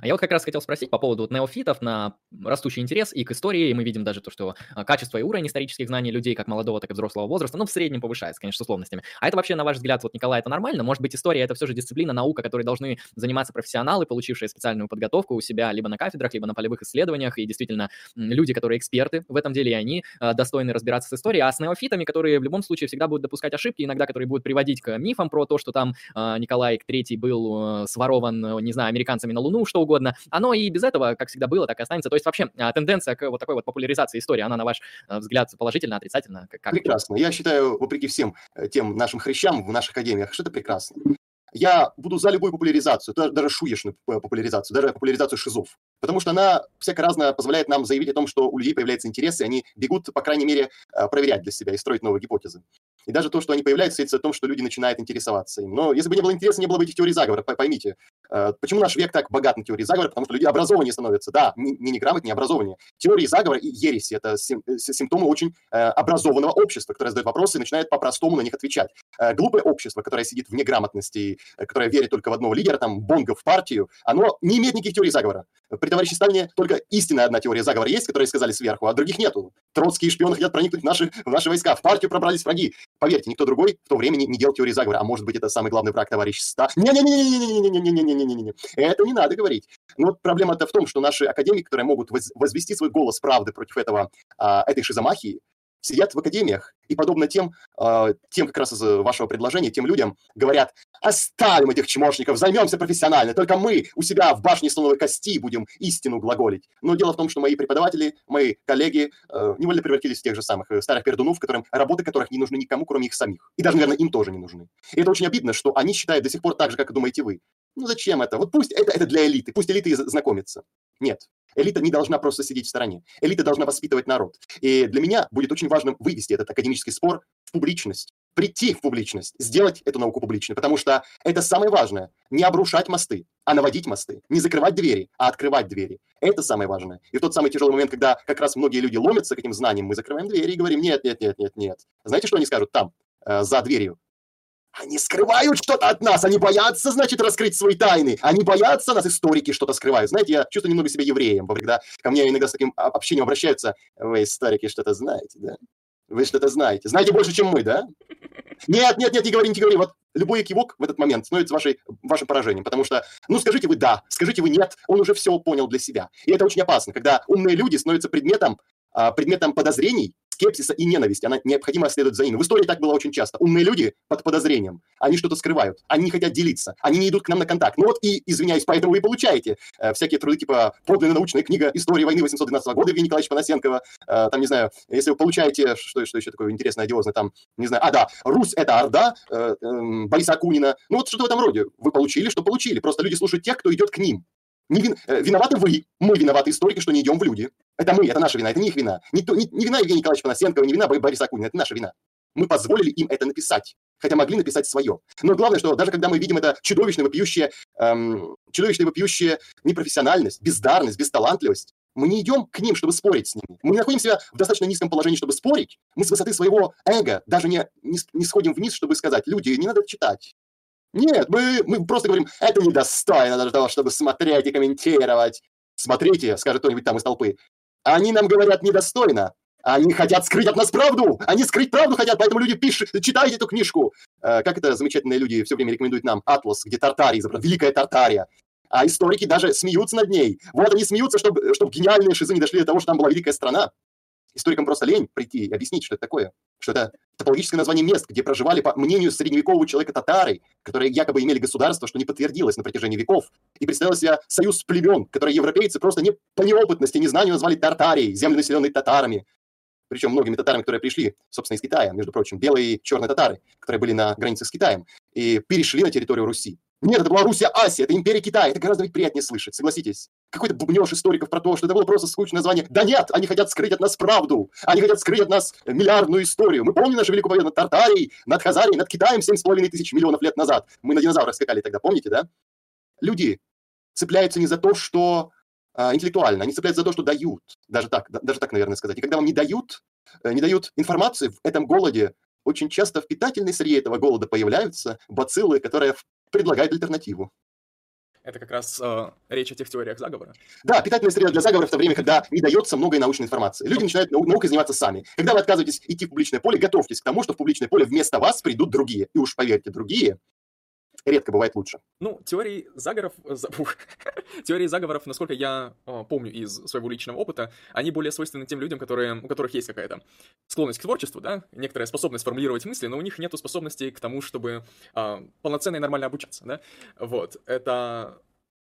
S1: А я вот как раз хотел спросить по поводу вот неофитов на растущий интерес и к истории. Мы видим даже то, что а, качество и уровень исторических знаний людей, как молодого, так и взрослого возраста, ну, в среднем повышается, конечно, с условностями. А это вообще, на ваш взгляд, вот, Николай, это нормально? Может быть, история — это все же дисциплина, наука, которой должны заниматься профессионалы, получившие специальную подготовку у себя либо на кафедрах, либо на полевых исследованиях, и действительно люди, которые эксперты в этом деле, и они э, достойны разбираться с историей, а с неофитами, которые в любом случае всегда будут допускать ошибки, иногда которые будут приводить к мифам про то, что там э, Николай III был э, сворован, не знаю, американцами на Луну, что угодно, оно и без этого, как всегда было, так и останется. То есть вообще а, тенденция к вот такой вот популяризации истории, она, на ваш э, взгляд, положительно, отрицательно?
S3: Как... Прекрасно. Я считаю, вопреки всем э, тем нашим хрящам в наших академиях, что это прекрасно. Я буду за любую популяризацию, даже шуешную популяризацию, даже популяризацию шизов. Потому что она всяко разно позволяет нам заявить о том, что у людей появляется интерес, и они бегут, по крайней мере, э, проверять для себя и строить новые гипотезы. И даже то, что они появляются, свидетельствует о том, что люди начинают интересоваться им. Но если бы не было интереса, не было бы этих теорий заговора. Поймите, э, почему наш век так богат на теории заговора? Потому что люди образованнее становятся. Да, не, не неграмотнее, образованнее. Теории заговора и ереси – это сим, э, симптомы очень э, образованного общества, которое задает вопросы и начинает по-простому на них отвечать. Глупое общество, которое сидит в неграмотности, которое верит только в одного лидера, там, Бонга в партию, оно не имеет никаких теорий заговора. При товарище Сталине только истинная одна теория заговора есть, которую сказали сверху, а других нету. Троцкие шпионы хотят проникнуть в наши, в наши войска, в партию пробрались враги. Поверьте, никто другой в то время не, делал теории заговора. А может быть, это самый главный враг товарищ Ста? Не-не-не-не-не-не-не-не-не-не-не-не-не. Это не надо говорить. Но вот проблема-то в том, что наши академики, которые могут возвести свой голос правды против этого, этой шизомахии, сидят в академиях и, подобно тем, э, тем как раз из вашего предложения, тем людям говорят, оставим этих чмошников, займемся профессионально, только мы у себя в башне слоновой кости будем истину глаголить. Но дело в том, что мои преподаватели, мои коллеги э, невольно превратились в тех же самых э, старых пердунов, которым, работы которых не нужны никому, кроме их самих. И даже, наверное, им тоже не нужны. И это очень обидно, что они считают до сих пор так же, как думаете вы. Ну зачем это? Вот пусть это, это для элиты, пусть элиты знакомятся. Нет, Элита не должна просто сидеть в стороне. Элита должна воспитывать народ. И для меня будет очень важно вывести этот академический спор в публичность, прийти в публичность, сделать эту науку публичной, потому что это самое важное. Не обрушать мосты, а наводить мосты. Не закрывать двери, а открывать двери. Это самое важное. И в тот самый тяжелый момент, когда как раз многие люди ломятся к этим знаниям, мы закрываем двери и говорим, нет, нет, нет, нет, нет. Знаете, что они скажут там, э, за дверью? Они скрывают что-то от нас, они боятся, значит, раскрыть свои тайны. Они боятся, нас историки что-то скрывают. Знаете, я чувствую немного себя евреем, когда ко мне иногда с таким общением обращаются. Вы, историки, что-то знаете, да? Вы что-то знаете. Знаете больше, чем мы, да? Нет, нет, нет, не говори, не говори. Вот любой кивок в этот момент становится вашей, вашим поражением, потому что, ну, скажите вы «да», скажите вы «нет», он уже все понял для себя. И это очень опасно, когда умные люди становятся предметом, а, предметом подозрений, скепсиса и ненависти. Она необходимо следовать за ними. В истории так было очень часто. Умные люди под подозрением. Они что-то скрывают. Они не хотят делиться. Они не идут к нам на контакт. Ну вот и, извиняюсь, поэтому вы получаете э, всякие труды типа подлинная научная книга «История войны 812 года» Евгения Николаевича Панасенкова. Э, там, не знаю, если вы получаете, что, что еще такое интересное, одиозное, там, не знаю, а, да, «Русь – это Орда» э, э, Бориса Акунина. Ну вот что-то в этом роде. Вы получили, что получили. Просто люди слушают тех, кто идет к ним. Не вин... Э, виноваты вы, мы виноваты историки, что не идем в люди. Это мы, это наша вина, это не их вина. Не, то, не, не вина Евгения Николаевича Панасенкова, не вина Бориса Акунина, это наша вина. Мы позволили им это написать. хотя могли написать свое. Но главное, что даже когда мы видим это чудовищно вопиющее, эм, чудовищно вопиющее непрофессиональность, бездарность, бесталантливость, мы не идем к ним, чтобы спорить с ними. Мы не находим себя в достаточно низком положении, чтобы спорить. Мы с высоты своего эго даже не, не, не сходим вниз, чтобы сказать, люди, не надо читать. Нет, мы, мы просто говорим, это недостойно даже того, чтобы смотреть и комментировать. Смотрите, скажет кто-нибудь там из толпы. Они нам говорят недостойно. Они хотят скрыть от нас правду. Они скрыть правду хотят, поэтому люди пишут, читайте эту книжку. Э, как это замечательные люди все время рекомендуют нам? Атлас, где Тартария изображена, Великая Тартария. А историки даже смеются над ней. Вот они смеются, чтобы, чтобы гениальные шизы не дошли до того, что там была великая страна. Историкам просто лень прийти и объяснить, что это такое. Что это топологическое название мест, где проживали, по мнению средневекового человека, татары, которые якобы имели государство, что не подтвердилось на протяжении веков. И представил себя союз племен, которые европейцы просто не по неопытности, незнанию назвали Тартарией, земли, населенные татарами. Причем многими татарами, которые пришли, собственно, из Китая, между прочим, белые и черные татары, которые были на границе с Китаем, и перешли на территорию Руси. Нет, это была Руссия, Асия, это империя Китая. Это гораздо ведь приятнее слышать, согласитесь. Какой-то бубнеж историков про то, что это было просто скучное название. Да нет, они хотят скрыть от нас правду. Они хотят скрыть от нас миллиардную историю. Мы помним нашу великую победу над Тартарией, над Хазарией, над Китаем 7,5 тысяч миллионов лет назад. Мы на динозаврах скакали тогда, помните, да? Люди цепляются не за то, что а, интеллектуально, они цепляются за то, что дают. Даже так, да, даже так, наверное, сказать. И когда вам не дают, э, не дают информации в этом голоде, очень часто в питательной среде этого голода появляются бациллы, которые предлагает альтернативу.
S2: Это как раз э, речь о тех теориях заговора.
S3: Да, питательная среда для заговора в то время, когда не дается много научной информации. Люди начинают нау- наукой заниматься сами. Когда вы отказываетесь идти в публичное поле, готовьтесь к тому, что в публичное поле вместо вас придут другие. И уж поверьте, другие редко бывает лучше.
S2: Ну, теории заговоров, за- фух. (laughs) теории заговоров, насколько я э, помню из своего личного опыта, они более свойственны тем людям, которые, у которых есть какая-то склонность к творчеству, да, некоторая способность формулировать мысли, но у них нету способности к тому, чтобы э, полноценно и нормально обучаться, да. Вот, это,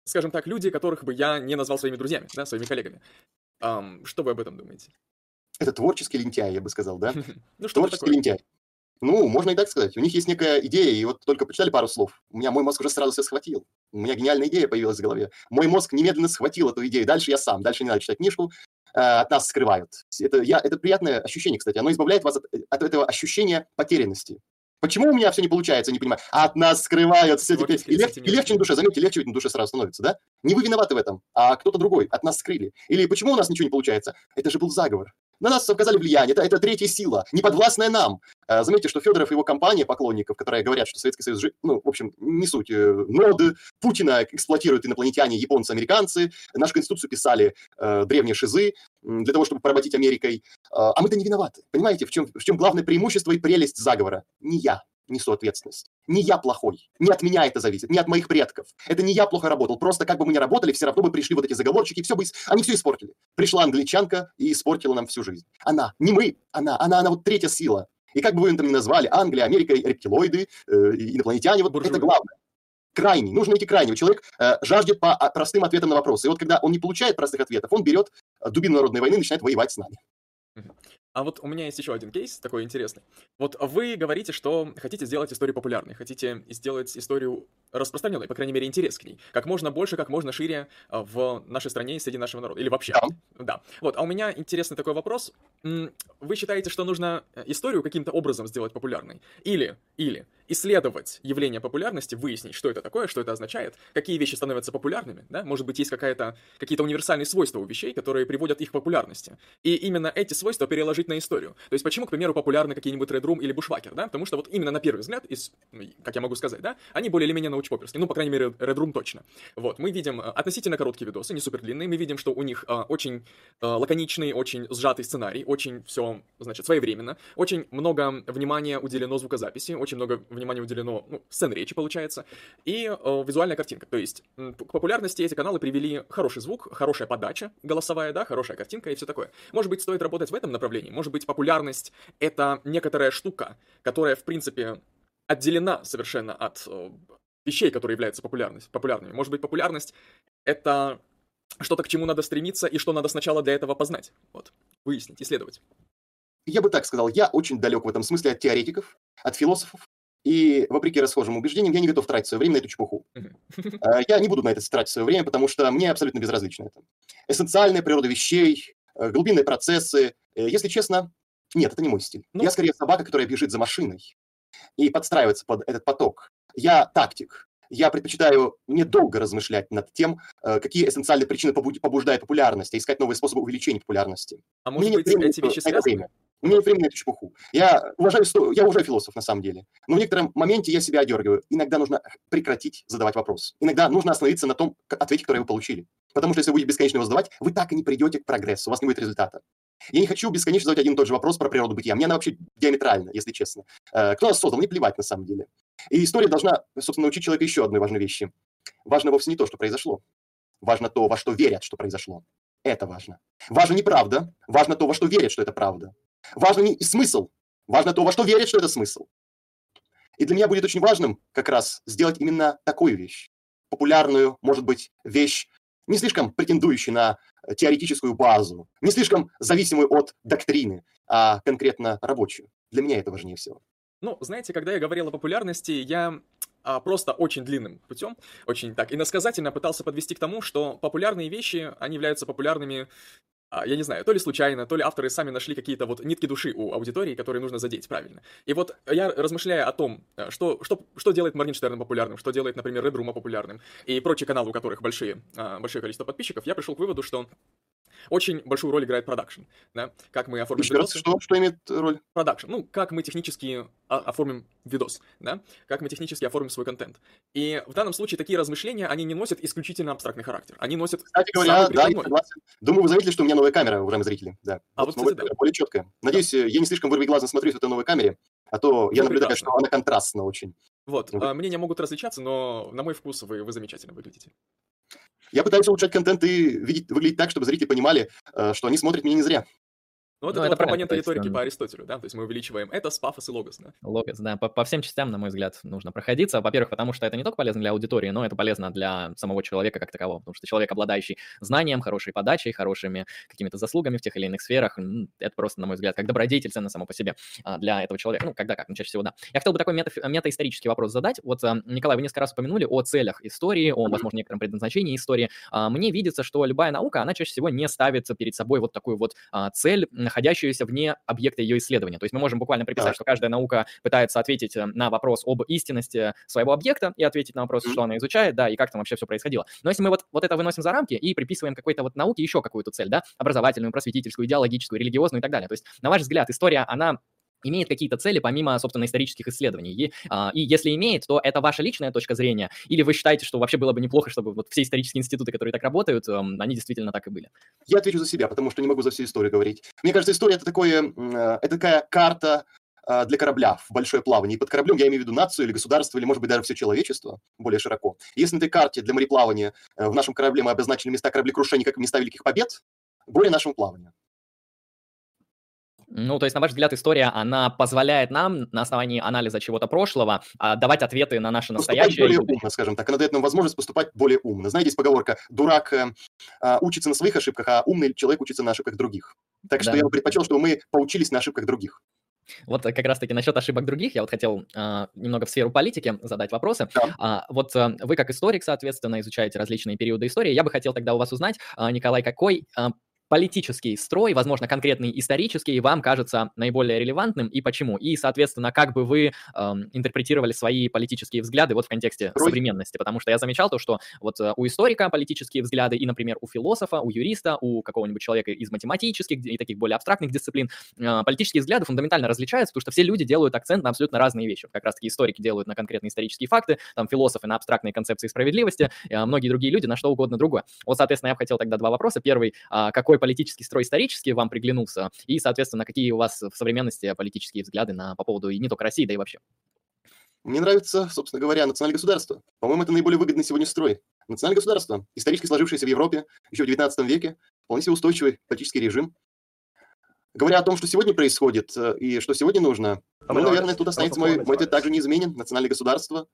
S2: скажем так, люди, которых бы я не назвал своими друзьями, да, своими коллегами. Ам, что вы об этом думаете?
S3: Это творческий лентяй, я бы сказал, да? (laughs)
S2: Ну, что
S3: Творческий лентяй. Ну, можно и так сказать. У них есть некая идея, и вот только почитали пару слов. У меня мой мозг уже сразу все схватил. У меня гениальная идея появилась в голове. Мой мозг немедленно схватил эту идею. Дальше я сам. Дальше не надо читать книжку. Э, от нас скрывают. Это, я, это приятное ощущение, кстати. Оно избавляет вас от, от этого ощущения потерянности. Почему у меня все не получается, не понимаю. А от нас скрывают все теперь. И, лег- и легче на душе, заметьте, легче на душе сразу становится, да? Не вы виноваты в этом, а кто-то другой. От нас скрыли. Или почему у нас ничего не получается? Это же был заговор. На нас оказали влияние, это, это третья сила, не подвластная нам. А, Заметьте, что Федоров и его компания поклонников, которые говорят, что Советский Союз, ну, в общем, не суть, э, ноды, Путина эксплуатируют инопланетяне, японцы, американцы, нашу конституцию писали э, древние шизы для того, чтобы поработить Америкой. А а мы-то не виноваты. Понимаете, в чем, в чем главное преимущество и прелесть заговора? Не я несу ответственность. Не я плохой. Не от меня это зависит, не от моих предков. Это не я плохо работал. Просто как бы мы ни работали, все равно бы пришли вот эти заговорщики, все бы... Они все испортили. Пришла англичанка и испортила нам всю жизнь. Она, не мы, она, она, она вот третья сила. И как бы вы это ни назвали, Англия, Америка, рептилоиды, э, инопланетяне, вот
S2: Буржуи.
S3: это главное. Крайний. Нужно найти крайнего. Человек э, жаждет по а, простым ответам на вопросы. И вот когда он не получает простых ответов, он берет э, дубину народной войны и начинает воевать с нами.
S2: А вот у меня есть еще один кейс такой интересный. Вот вы говорите, что хотите сделать историю популярной, хотите сделать историю распространенной, по крайней мере, интерес к ней. Как можно больше, как можно шире а, в нашей стране и среди нашего народа. Или вообще.
S3: Да.
S2: Да. Вот, а у меня интересный такой вопрос. Вы считаете, что нужно э, историю каким-то образом сделать популярной? Или, или исследовать явление популярности, выяснить, что это такое, что это означает, какие вещи становятся популярными, да? Может быть, есть какая-то, какие-то универсальные свойства у вещей, которые приводят их к популярности. И именно эти свойства переложить на историю. То есть, почему, к примеру, популярны какие-нибудь Red Room или Bushwhacker, да? Потому что вот именно на первый взгляд, из, как я могу сказать, да, они более или менее научпоперские. Ну, по крайней мере, Red Room точно. Вот, мы видим э, относительно короткие видосы, не супер длинные, мы видим, что у них э, очень э, лаконичный, очень сжатый сценарий, очень все, значит, своевременно, очень много внимания уделено звукозаписи, очень много внимания уделено, ну, сцен речи, получается, и э, визуальная картинка. То есть к популярности эти каналы привели хороший звук, хорошая подача голосовая, да, хорошая картинка и все такое. Может быть, стоит работать в этом направлении, может быть, популярность — это некоторая штука, которая, в принципе, отделена совершенно от э, вещей, которые являются популярность, популярными. Может быть, популярность — это что-то, к чему надо стремиться и что надо сначала для этого познать. Вот, выяснить, исследовать.
S3: Я бы так сказал, я очень далек в этом смысле от теоретиков, от философов. И, вопреки расхожим убеждениям, я не готов тратить свое время на эту чепуху. Э, Я не буду на это тратить свое время, потому что мне абсолютно безразлично это. Эссенциальная природа вещей, э, глубинные процессы. Э, Если честно, нет, это не мой стиль.
S2: Ну-
S3: Я скорее собака, которая бежит за машиной. и подстраиваться под этот поток. Я тактик. Я предпочитаю недолго размышлять над тем, э, какие эссенциальные причины побуждают популярность, а искать новые способы увеличения популярности.
S2: А может быть, времени, эти вещи связаны? Время.
S3: Нет времени на эту чепуху. Я уважаю, я уважаю философов на самом деле. Но в некотором моменте я себя одергиваю. Иногда нужно прекратить задавать вопрос. Иногда нужно остановиться на том ответе, который вы получили. Потому что если вы будете бесконечно его задавать, вы так и не придете к прогрессу, у вас не будет результата. Я не хочу бесконечно задавать один и тот же вопрос про природу бытия. Мне она вообще диаметральна, если честно. Э, кто нас создал? Мне плевать на самом деле. И история должна, собственно, научить человека еще одной важной вещи. Важно вовсе не то, что произошло. Важно то, во что верят, что произошло. Это важно. Важно не правда, важно то, во что верят, что это правда. Важно не смысл, важно то, во что верят, что это смысл. И для меня будет очень важным как раз сделать именно такую вещь. Популярную, может быть, вещь, не слишком претендующую на теоретическую базу, не слишком зависимую от доктрины, а конкретно рабочую. Для меня это важнее всего.
S2: Ну, знаете, когда я говорил о популярности, я а, просто очень длинным путем, очень так иносказательно пытался подвести к тому, что популярные вещи, они являются популярными я не знаю, то ли случайно, то ли авторы сами нашли какие-то вот нитки души у аудитории, которые нужно задеть правильно. И вот я, размышляя о том, э, что, что, что делает Моргенштерн популярным, что делает, например, Room популярным, и прочие каналы, у которых большие, а, большое количество подписчиков, я пришел к выводу, что очень большую роль играет продакшн, да, как мы оформим
S3: Еще видосы. Раз, что, что имеет роль?
S2: Продакшн, ну, как мы технически оформим видос, да, как мы технически оформим свой контент. И в данном случае такие размышления, они не носят исключительно абстрактный характер, они носят
S3: Кстати говоря, да, я согласен. Думаю, вы заметили, что у меня новая камера, уважаемые зрители, да. А вот, вот кстати, да. более четкая. Надеюсь, да. я не слишком вырвиглазно смотрю в этой новой камере, а то ну, я наблюдаю, прекрасно. что она контрастна очень.
S2: Вот, ну, мнения могут различаться, но на мой вкус вы, вы замечательно выглядите.
S3: Я пытаюсь улучшать контент и видеть, выглядеть так, чтобы зрители понимали, э, что они смотрят меня не зря.
S2: Ну, вот ну, это, это вот компоненты риторики по Аристотелю, да, то есть мы увеличиваем это с пафос и логос, да.
S1: Логос, да, по, по всем частям, на мой взгляд, нужно проходиться. Во-первых, потому что это не только полезно для аудитории, но это полезно для самого человека как такового, потому что человек, обладающий знанием, хорошей подачей, хорошими какими-то заслугами в тех или иных сферах, это просто, на мой взгляд, как добродетель ценно само по себе а, для этого человека. Ну, когда как, ну, чаще всего, да. Я хотел бы такой мета, метаисторический вопрос задать. Вот, а, Николай, вы несколько раз упомянули о целях истории, о, возможно, некотором предназначении истории. А, мне видится, что любая наука, она чаще всего не ставится перед собой вот такую вот цель, находящуюся вне объекта ее исследования. То есть мы можем буквально приписать, так. что каждая наука пытается ответить э, на вопрос об истинности своего объекта и ответить на вопрос, mm-hmm. что она изучает, да, и как там вообще все происходило. Но если мы вот, вот это выносим за рамки и приписываем какой-то вот науке еще какую-то цель, да, образовательную, просветительскую, идеологическую, религиозную и так далее. То есть, на ваш взгляд, история, она имеет какие-то цели помимо, собственно, исторических исследований. И, а, и если имеет, то это ваша личная точка зрения, или вы считаете, что вообще было бы неплохо, чтобы вот все исторические институты, которые так работают, они действительно так и были?
S3: Я отвечу за себя, потому что не могу за всю историю говорить. Мне кажется, история это такое, а, это такая карта а, для корабля в большое плавание. И под кораблем я имею в виду нацию или государство, или, может быть, даже все человечество более широко. Если на этой карте для мореплавания э, в нашем корабле мы обозначили места кораблекрушения как места великих побед, более нашему плаванию.
S1: Ну, то есть, на ваш взгляд, история, она позволяет нам на основании анализа чего-то прошлого а, давать ответы на наше настоящее.
S3: более умно, скажем так. Она дает нам возможность поступать более умно. Знаете, есть поговорка, дурак э, а, учится на своих ошибках, а умный человек учится на ошибках других. Так что да. я бы предпочел, чтобы мы поучились на ошибках других.
S1: Вот как раз-таки насчет ошибок других, я вот хотел а, немного в сферу политики задать вопросы. Да. А, вот а, вы как историк, соответственно, изучаете различные периоды истории. Я бы хотел тогда у вас узнать, а, Николай, какой а, политический строй, возможно, конкретный исторический, вам кажется наиболее релевантным и почему? И, соответственно, как бы вы эм, интерпретировали свои политические взгляды вот в контексте Рой. современности? Потому что я замечал то, что вот э, у историка политические взгляды и, например, у философа, у юриста, у какого-нибудь человека из математических и таких более абстрактных дисциплин э, политические взгляды фундаментально различаются, потому что все люди делают акцент на абсолютно разные вещи. Как раз-таки историки делают на конкретные исторические факты, там философы на абстрактные концепции справедливости, э, многие другие люди на что угодно другое. Вот, соответственно, я бы хотел тогда два вопроса. Первый, э, какой политический строй исторически вам приглянулся, и, соответственно, какие у вас в современности политические взгляды на, по поводу и не только России, да и вообще.
S3: Мне нравится, собственно говоря, национальное государство. По-моему, это наиболее выгодный сегодня строй. Национальное государство, исторически сложившееся в Европе еще в XIX веке, вполне себе устойчивый политический режим. Говоря о том, что сегодня происходит э, и что сегодня нужно, ну, наверное, тут останется мой, мой ответ также неизменен. Национальное государство.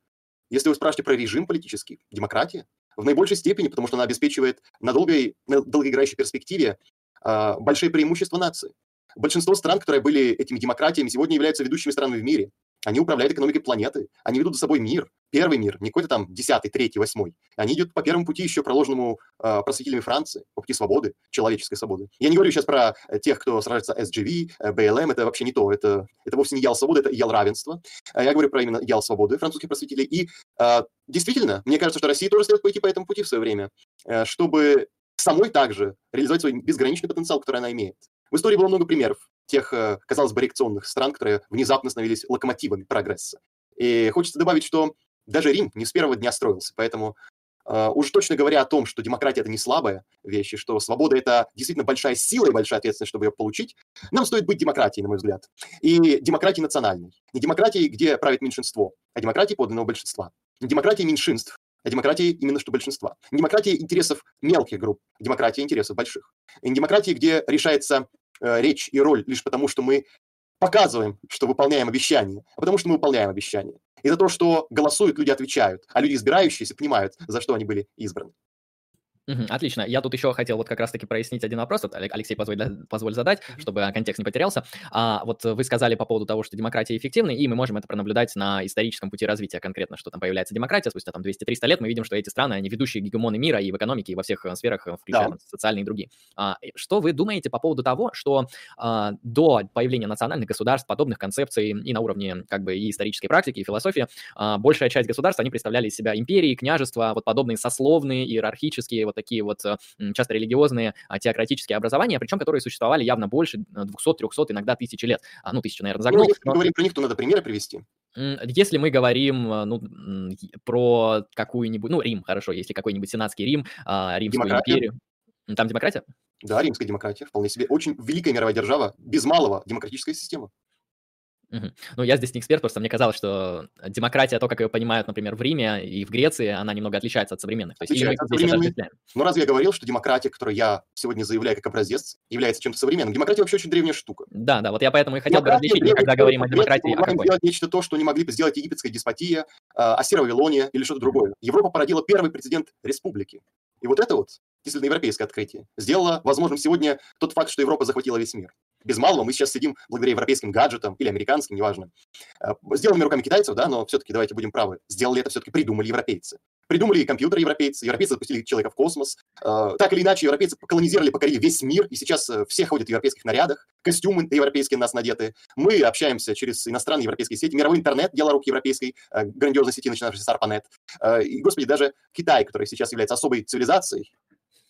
S3: Если вы спрашиваете про режим политический, демократия, в наибольшей степени, потому что она обеспечивает на, долгой, на долгоиграющей перспективе а, большие преимущества нации. Большинство стран, которые были этими демократиями, сегодня являются ведущими странами в мире. Они управляют экономикой планеты. Они ведут за собой мир. Первый мир, не какой-то там десятый, третий, восьмой. Они идут по первому пути, еще проложенному э, просветителями Франции, по пути свободы, человеческой свободы. Я не говорю сейчас про э, тех, кто сражается SGV, э, BLM, это вообще не то. Это, это вовсе не идеал свободы, это идеал равенства. Э, я говорю про именно идеал свободы французских просветителей. И э, действительно, мне кажется, что Россия тоже следует пойти по этому пути в свое время, э, чтобы самой также реализовать свой безграничный потенциал, который она имеет. В истории было много примеров тех, э, казалось бы, реакционных стран, которые внезапно становились локомотивами прогресса. И хочется добавить, что даже Рим не с первого дня строился, поэтому Uh, уж точно говоря о том, что демократия это не слабая вещь, и что свобода это действительно большая сила и большая ответственность, чтобы ее получить, нам стоит быть демократией, на мой взгляд. И демократией национальной. Не демократией, где правит меньшинство, а демократией подлинного большинства. Не демократией меньшинств, а демократии именно что большинства. Не демократия интересов мелких групп, а демократия интересов больших. Не демократия, где решается э, речь и роль лишь потому, что мы показываем, что выполняем обещания, а потому что мы выполняем обещания. И за то, что голосуют, люди отвечают, а люди избирающиеся понимают, за что они были избраны.
S1: Отлично. Я тут еще хотел вот как раз-таки прояснить один вопрос. Вот, Алексей, позволь, позволь задать, чтобы контекст не потерялся. А, вот вы сказали по поводу того, что демократия эффективна, и мы можем это пронаблюдать на историческом пути развития конкретно, что там появляется демократия, спустя там 200-300 лет мы видим, что эти страны, они ведущие гегемоны мира и в экономике, и во всех э, сферах, э, включая
S3: Да.
S1: социальные и другие. А, что вы думаете по поводу того, что а, до появления национальных государств, подобных концепций и на уровне как бы и исторической практики, и философии, а, большая часть государств, они представляли из себя империи, княжества, вот подобные сословные, иерархические, вот такие вот э, часто религиозные, а, теократические образования, причем которые существовали явно больше 200-300, иногда тысячи лет. А, ну, тысячу, наверное,
S3: Ну,
S1: загнул.
S3: если мы
S1: но,
S3: говорим про них, то надо примеры привести.
S1: Если мы говорим э, ну, про какую-нибудь, ну, Рим, хорошо, если какой-нибудь сенатский Рим, а, Римскую
S3: Демократия.
S1: империю. Там демократия?
S3: Да, римская демократия, вполне себе. Очень великая мировая держава, без малого демократическая система.
S1: Ну, я здесь не эксперт, просто мне казалось, что демократия, то, как ее понимают, например, в Риме и в Греции, она немного отличается от современных. То есть или мы
S3: Отличается от
S1: отождествляем?
S3: Но разве я говорил, что демократия, которую я сегодня заявляю как образец, является чем-то современным? Демократия вообще очень древняя штука.
S1: Да, да, вот я поэтому и хотел бы
S3: Демократия
S1: различить, мы
S3: требует
S1: когда говорим о демократии,
S3: им
S1: какой.
S3: сделать нечто то, что не могли бы сделать египетская деспотия, а, Ассира Вавилония или что-то другое. Европа породила первый прецедент республики. И вот это вот, действительно европейское открытие, сделало возможным сегодня тот факт, что Европа захватила весь мир. Без малого мы сейчас сидим благодаря европейским гаджетам или американским, неважно. Э, Сделанными руками китайцев, да, но все-таки давайте будем правы. Сделали это все-таки, придумали европейцы. Придумали и компьютер европейцы, европейцы запустили человека в космос. Э, Так или иначе, европейцы колонизировали, покорили весь мир, и сейчас э, все ходят в европейских нарядах, костюмы европейские на нас надеты. Мы общаемся через иностранные европейские сети, мировой интернет, дело рук европейской грандиозной сети, начинавшейся с ARPANET. И, господи, даже Китай, который сейчас является особой цивилизацией,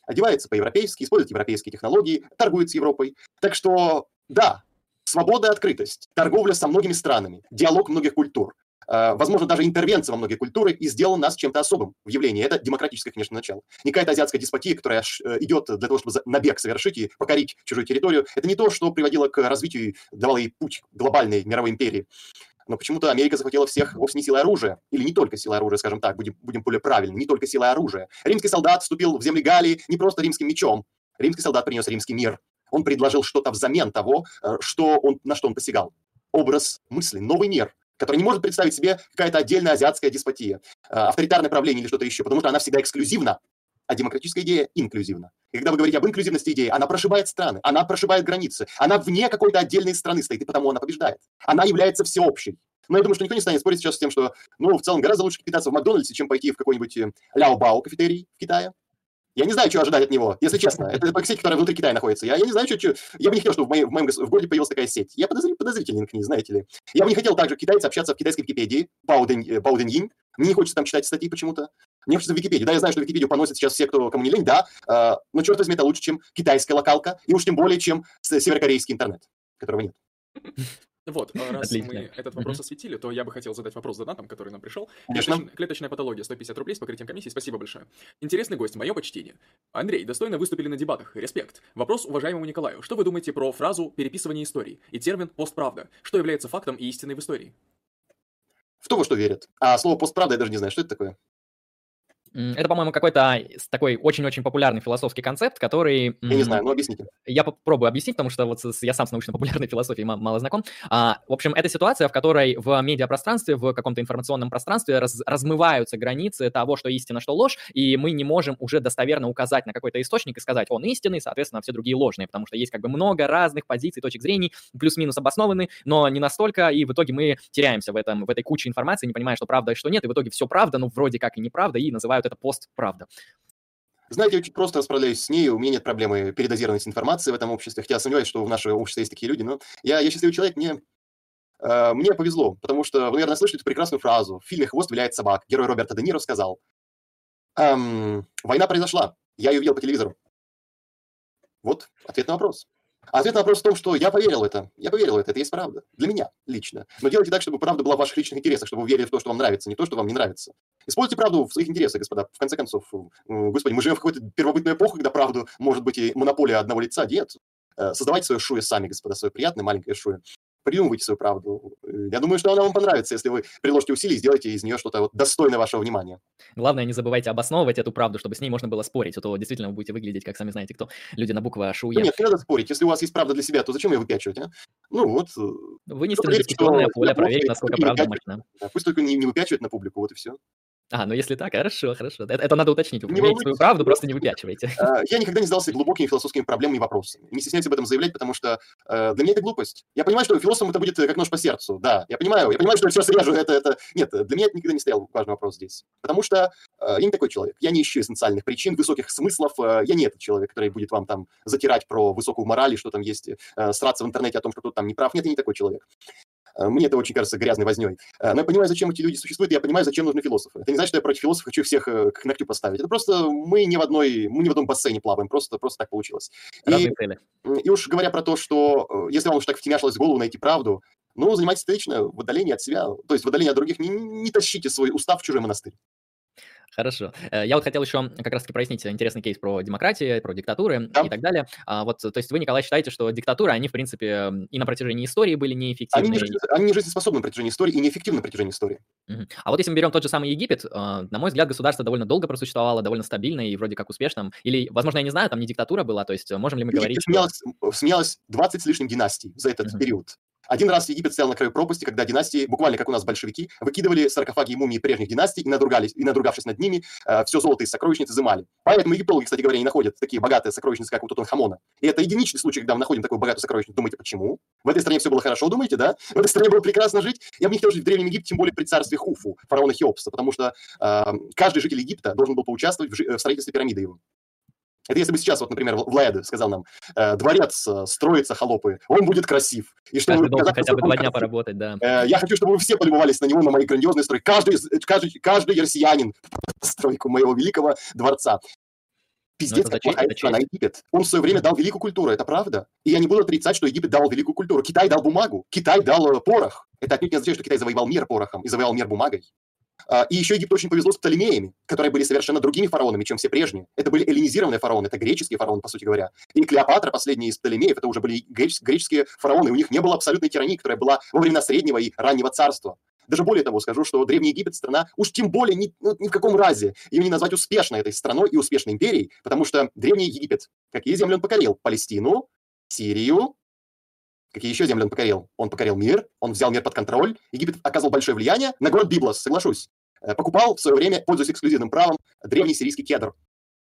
S3: одевается по-европейски, использует европейские технологии, торгует с Европой. Так что, да, свобода и открытость, торговля со многими странами, диалог многих культур, э, возможно, даже интервенция во многие культуры и сделал нас чем-то особым в явлении. Это демократическое, конечно, начало. Не какая-то азиатская деспотия, которая э, идет для того, чтобы набег совершить и покорить чужую территорию. Это не то, что приводило к развитию, давало ей путь глобальной мировой империи. Но почему-то Америка захватила всех вовсе не силой оружия, или не только силой оружия, скажем так, будем, будем более правильны, не только силой оружия. Римский солдат вступил в земли Галлии не просто римским мечом. Римский солдат принес римский мир. Он предложил что-то взамен того, э, что он, на что он посягал. Образ мысли, новый мир, который не может представить себе какая-то отдельная азиатская деспотия, э, авторитарное правление или что-то еще, потому что она всегда эксклюзивна, а демократическая идея инклюзивна. И когда вы говорите об инклюзивности идеи, она прошибает страны, она прошибает границы, она вне какой-то отдельной страны стоит, и потому она побеждает. Она является всеобщей. Но я думаю, что никто не станет спорить сейчас с тем, что, ну, в целом, гораздо лучше питаться в Макдональдсе, чем пойти в какой-нибудь э, Ляо-Бао кафетерий в Китае. Я не знаю, чего ожидать от него, если честно. Это сеть, которая внутри Китая находится. Я, я не знаю, что, что... Я бы не хотел, чтобы в моем, в моем в городе появилась такая сеть. Я подозр- подозрителен к ней, знаете ли. Я бы не хотел также китайцы общаться в китайской Википедии, Бауден, э, Бауденьин. Мне не хочется там читать статьи почему-то. Мне хочется в Википедию. Да, я знаю, что Википедию поносят сейчас все, кто кому не лень, да. э, но, черт возьми, это лучше, чем китайская локалка, и уж тем более, чем северокорейский интернет, которого нет.
S2: Вот, а раз
S1: Отлично.
S2: мы этот вопрос
S1: Мгм.
S2: осветили, то я бы хотел задать вопрос донатам, который нам пришел.
S3: Конечно.
S2: Клеточ- Клеточная патология, 150 рублей с покрытием комиссии, спасибо большое. Интересный гость, мое почтение. Андрей, достойно выступили на дебатах, респект. Вопрос уважаемому Николаю. Что вы думаете про фразу «переписывание истории» и термин «постправда»? Что является фактом и истиной в истории?
S3: В то, во что верят. А слово постправда я даже не знаю, что это такое.
S1: Это, по-моему, какой-то такой очень-очень популярный философский концепт, который...
S3: Я не знаю, но объясните.
S1: Я попробую объяснить, потому что вот я сам с научно-популярной (laughs) философией мало знаком. А, в общем, это ситуация, в которой в медиапространстве, в каком-то информационном пространстве раз, размываются границы того, что истина, что ложь, и мы не можем уже достоверно указать на какой-то источник и сказать, он истинный, соответственно, все другие ложные, потому что есть как бы много разных позиций, точек зрения, плюс-минус обоснованы, но не настолько, и в итоге мы теряемся в, этом, в этой куче информации, не понимая, что правда и что нет, и в итоге все правда, ну, вроде как и неправда, и называют это постправда.
S3: Знаете, я очень просто справляюсь с ней, у меня нет проблемы передозированности информации в этом обществе, хотя сомневаюсь, что в нашем обществе есть такие люди, но я, я счастливый человек, мне, э, мне повезло, потому что вы, наверное, слышали эту прекрасную фразу. В фильме «Хвост виляет собак» герой Роберта Де Ниро сказал, эм, «Война произошла, я ее видел по телевизору». Вот ответ на вопрос. Ответ на вопрос в том, что я поверил в это. Я поверил в это, это есть правда. Для меня лично. Но делайте так, чтобы правда была в ваших личных интересах, чтобы вы верили в то, что вам нравится, не то, что вам не нравится. Используйте правду в своих интересах, господа. В конце концов, господи, мы живем в какой-то первобытную эпоху, когда правду может быть и монополия одного лица. Нет. Э, создавайте свое шуе сами, господа, свое приятное маленькое шуе придумывайте свою правду. Я думаю, что она вам понравится, если вы приложите усилий и сделаете из нее что-то вот достойное вашего внимания.
S1: Главное, не забывайте обосновывать эту правду, чтобы с ней можно было спорить, а то действительно вы будете выглядеть, как сами знаете кто, люди на буквы ШУЕ.
S3: Ну, нет, не надо спорить. Если у вас есть правда для себя, то зачем ее выпячивать, а? Ну вот.
S1: Вынести на дискуссионное поле, проверить, насколько правда мощна.
S3: Да, пусть только не, не выпячивает на публику, вот и все.
S1: А, ну если так, хорошо, хорошо. Это, это надо уточнить. Вы имеете свою правду, просто не выпячивайте.
S3: А, я никогда не задался глубокими философскими проблемами и вопросами. Не стесняюсь об этом заявлять, потому что э, для меня это глупость. Я понимаю, что философам это будет как нож по сердцу. Да, я понимаю. Я понимаю, что я все срежу. Это, это... Нет, для меня это никогда не стоял важный вопрос здесь. Потому что э, я не такой человек. Я не ищу эссенциальных причин, высоких смыслов. Э, я не этот человек, который будет вам там затирать про высокую мораль, что там есть, э, сраться в интернете о том, что кто-то там не прав. Нет, я не такой человек. Э, мне это очень кажется грязной возней. Э, но я понимаю, зачем эти люди существуют, и я понимаю, зачем нужны философы. Это не значит, что я против философов хочу всех э, к ногтю поставить. Это просто мы не в одной, мы не в одном бассейне плаваем, просто, просто так получилось.
S1: Разные и, цели.
S3: И уж говоря про то, что если вам уж так втемяшилось в голову найти правду, ну, занимайтесь лично в отдалении от себя, то есть в отдалении от других, не, не тащите свой устав в чужой монастырь.
S1: Хорошо. Э, я вот хотел еще как раз-таки прояснить интересный кейс про демократию, про диктатуры да. и так далее. А вот, то есть вы, Николай, считаете, что диктатуры, они, в принципе, и на протяжении истории были неэффективны?
S3: Они не, они не жизнеспособны на протяжении истории и неэффективны на протяжении истории.
S1: Угу. А вот если мы берем тот же самый Египет, э, на мой взгляд, государство довольно долго просуществовало, довольно стабильно и вроде как успешным. Или, возможно, я не знаю, там не диктатура была, то есть можем ли мы говорить...
S3: Сменялось, что... сменялось 20 с лишним династий за этот угу. период. Один раз Египет стоял на краю пропасти, когда династии, буквально как у нас большевики, выкидывали саркофаги и мумии прежних династий и, надругались, и надругавшись над ними, э, все золото из сокровищниц изымали. Поэтому египтологи, кстати говоря, не находят такие богатые сокровищницы, как у Тутанхамона. И это единичный случай, когда мы находим такую богатую сокровищницу. Думаете, почему? В этой стране все было хорошо, думаете, да? В этой стране было прекрасно жить. Я бы не хотел жить в Древнем Египте, тем более при царстве Хуфу, фараона Хеопса, потому что э, каждый житель Египта должен был поучаствовать в, в строительстве пирамиды его. Это если бы сейчас, вот, например, Влад сказал нам, э, дворец э, строится, холопы, он будет красив.
S1: И что Каждый должен хотя бы два дня поработать, да.
S3: Э, я хочу, чтобы вы все полюбовались на него, на мои грандиозные строй. Каждый, каждый, каждый россиянин (laughs) стройку моего великого дворца. Пиздец, ну, как плохая страна Египет. Он в свое время дал великую культуру, это правда. И я не буду отрицать, что Египет дал великую культуру. Китай дал бумагу, Китай дал порох. Это отнюдь не означает, что Китай завоевал мир порохом и завоевал мир бумагой. А, и еще Египту очень повезло с Птолемеями, которые были совершенно другими фараонами, чем все прежние. Это были эллинизированные фараоны, это греческие фараоны, по сути говоря. И Клеопатра, последняя из Птолемеев, это уже были греческие фараоны. У них не было абсолютной тирании, которая была во времена Среднего и Раннего Царства. Даже более того, скажу, что Древний Египет страна, уж тем более ни, ну, ни в каком разе ее не назвать успешной этой страной и успешной империей, потому что Древний Египет, какие земли он покорил? Палестину, Сирию, Какие еще земли он покорил? Он покорил мир, он взял мир под контроль. Египет оказывал большое влияние на город Библос, соглашусь. Э, покупал в свое время, пользуясь эксклюзивным правом, древний сирийский кедр.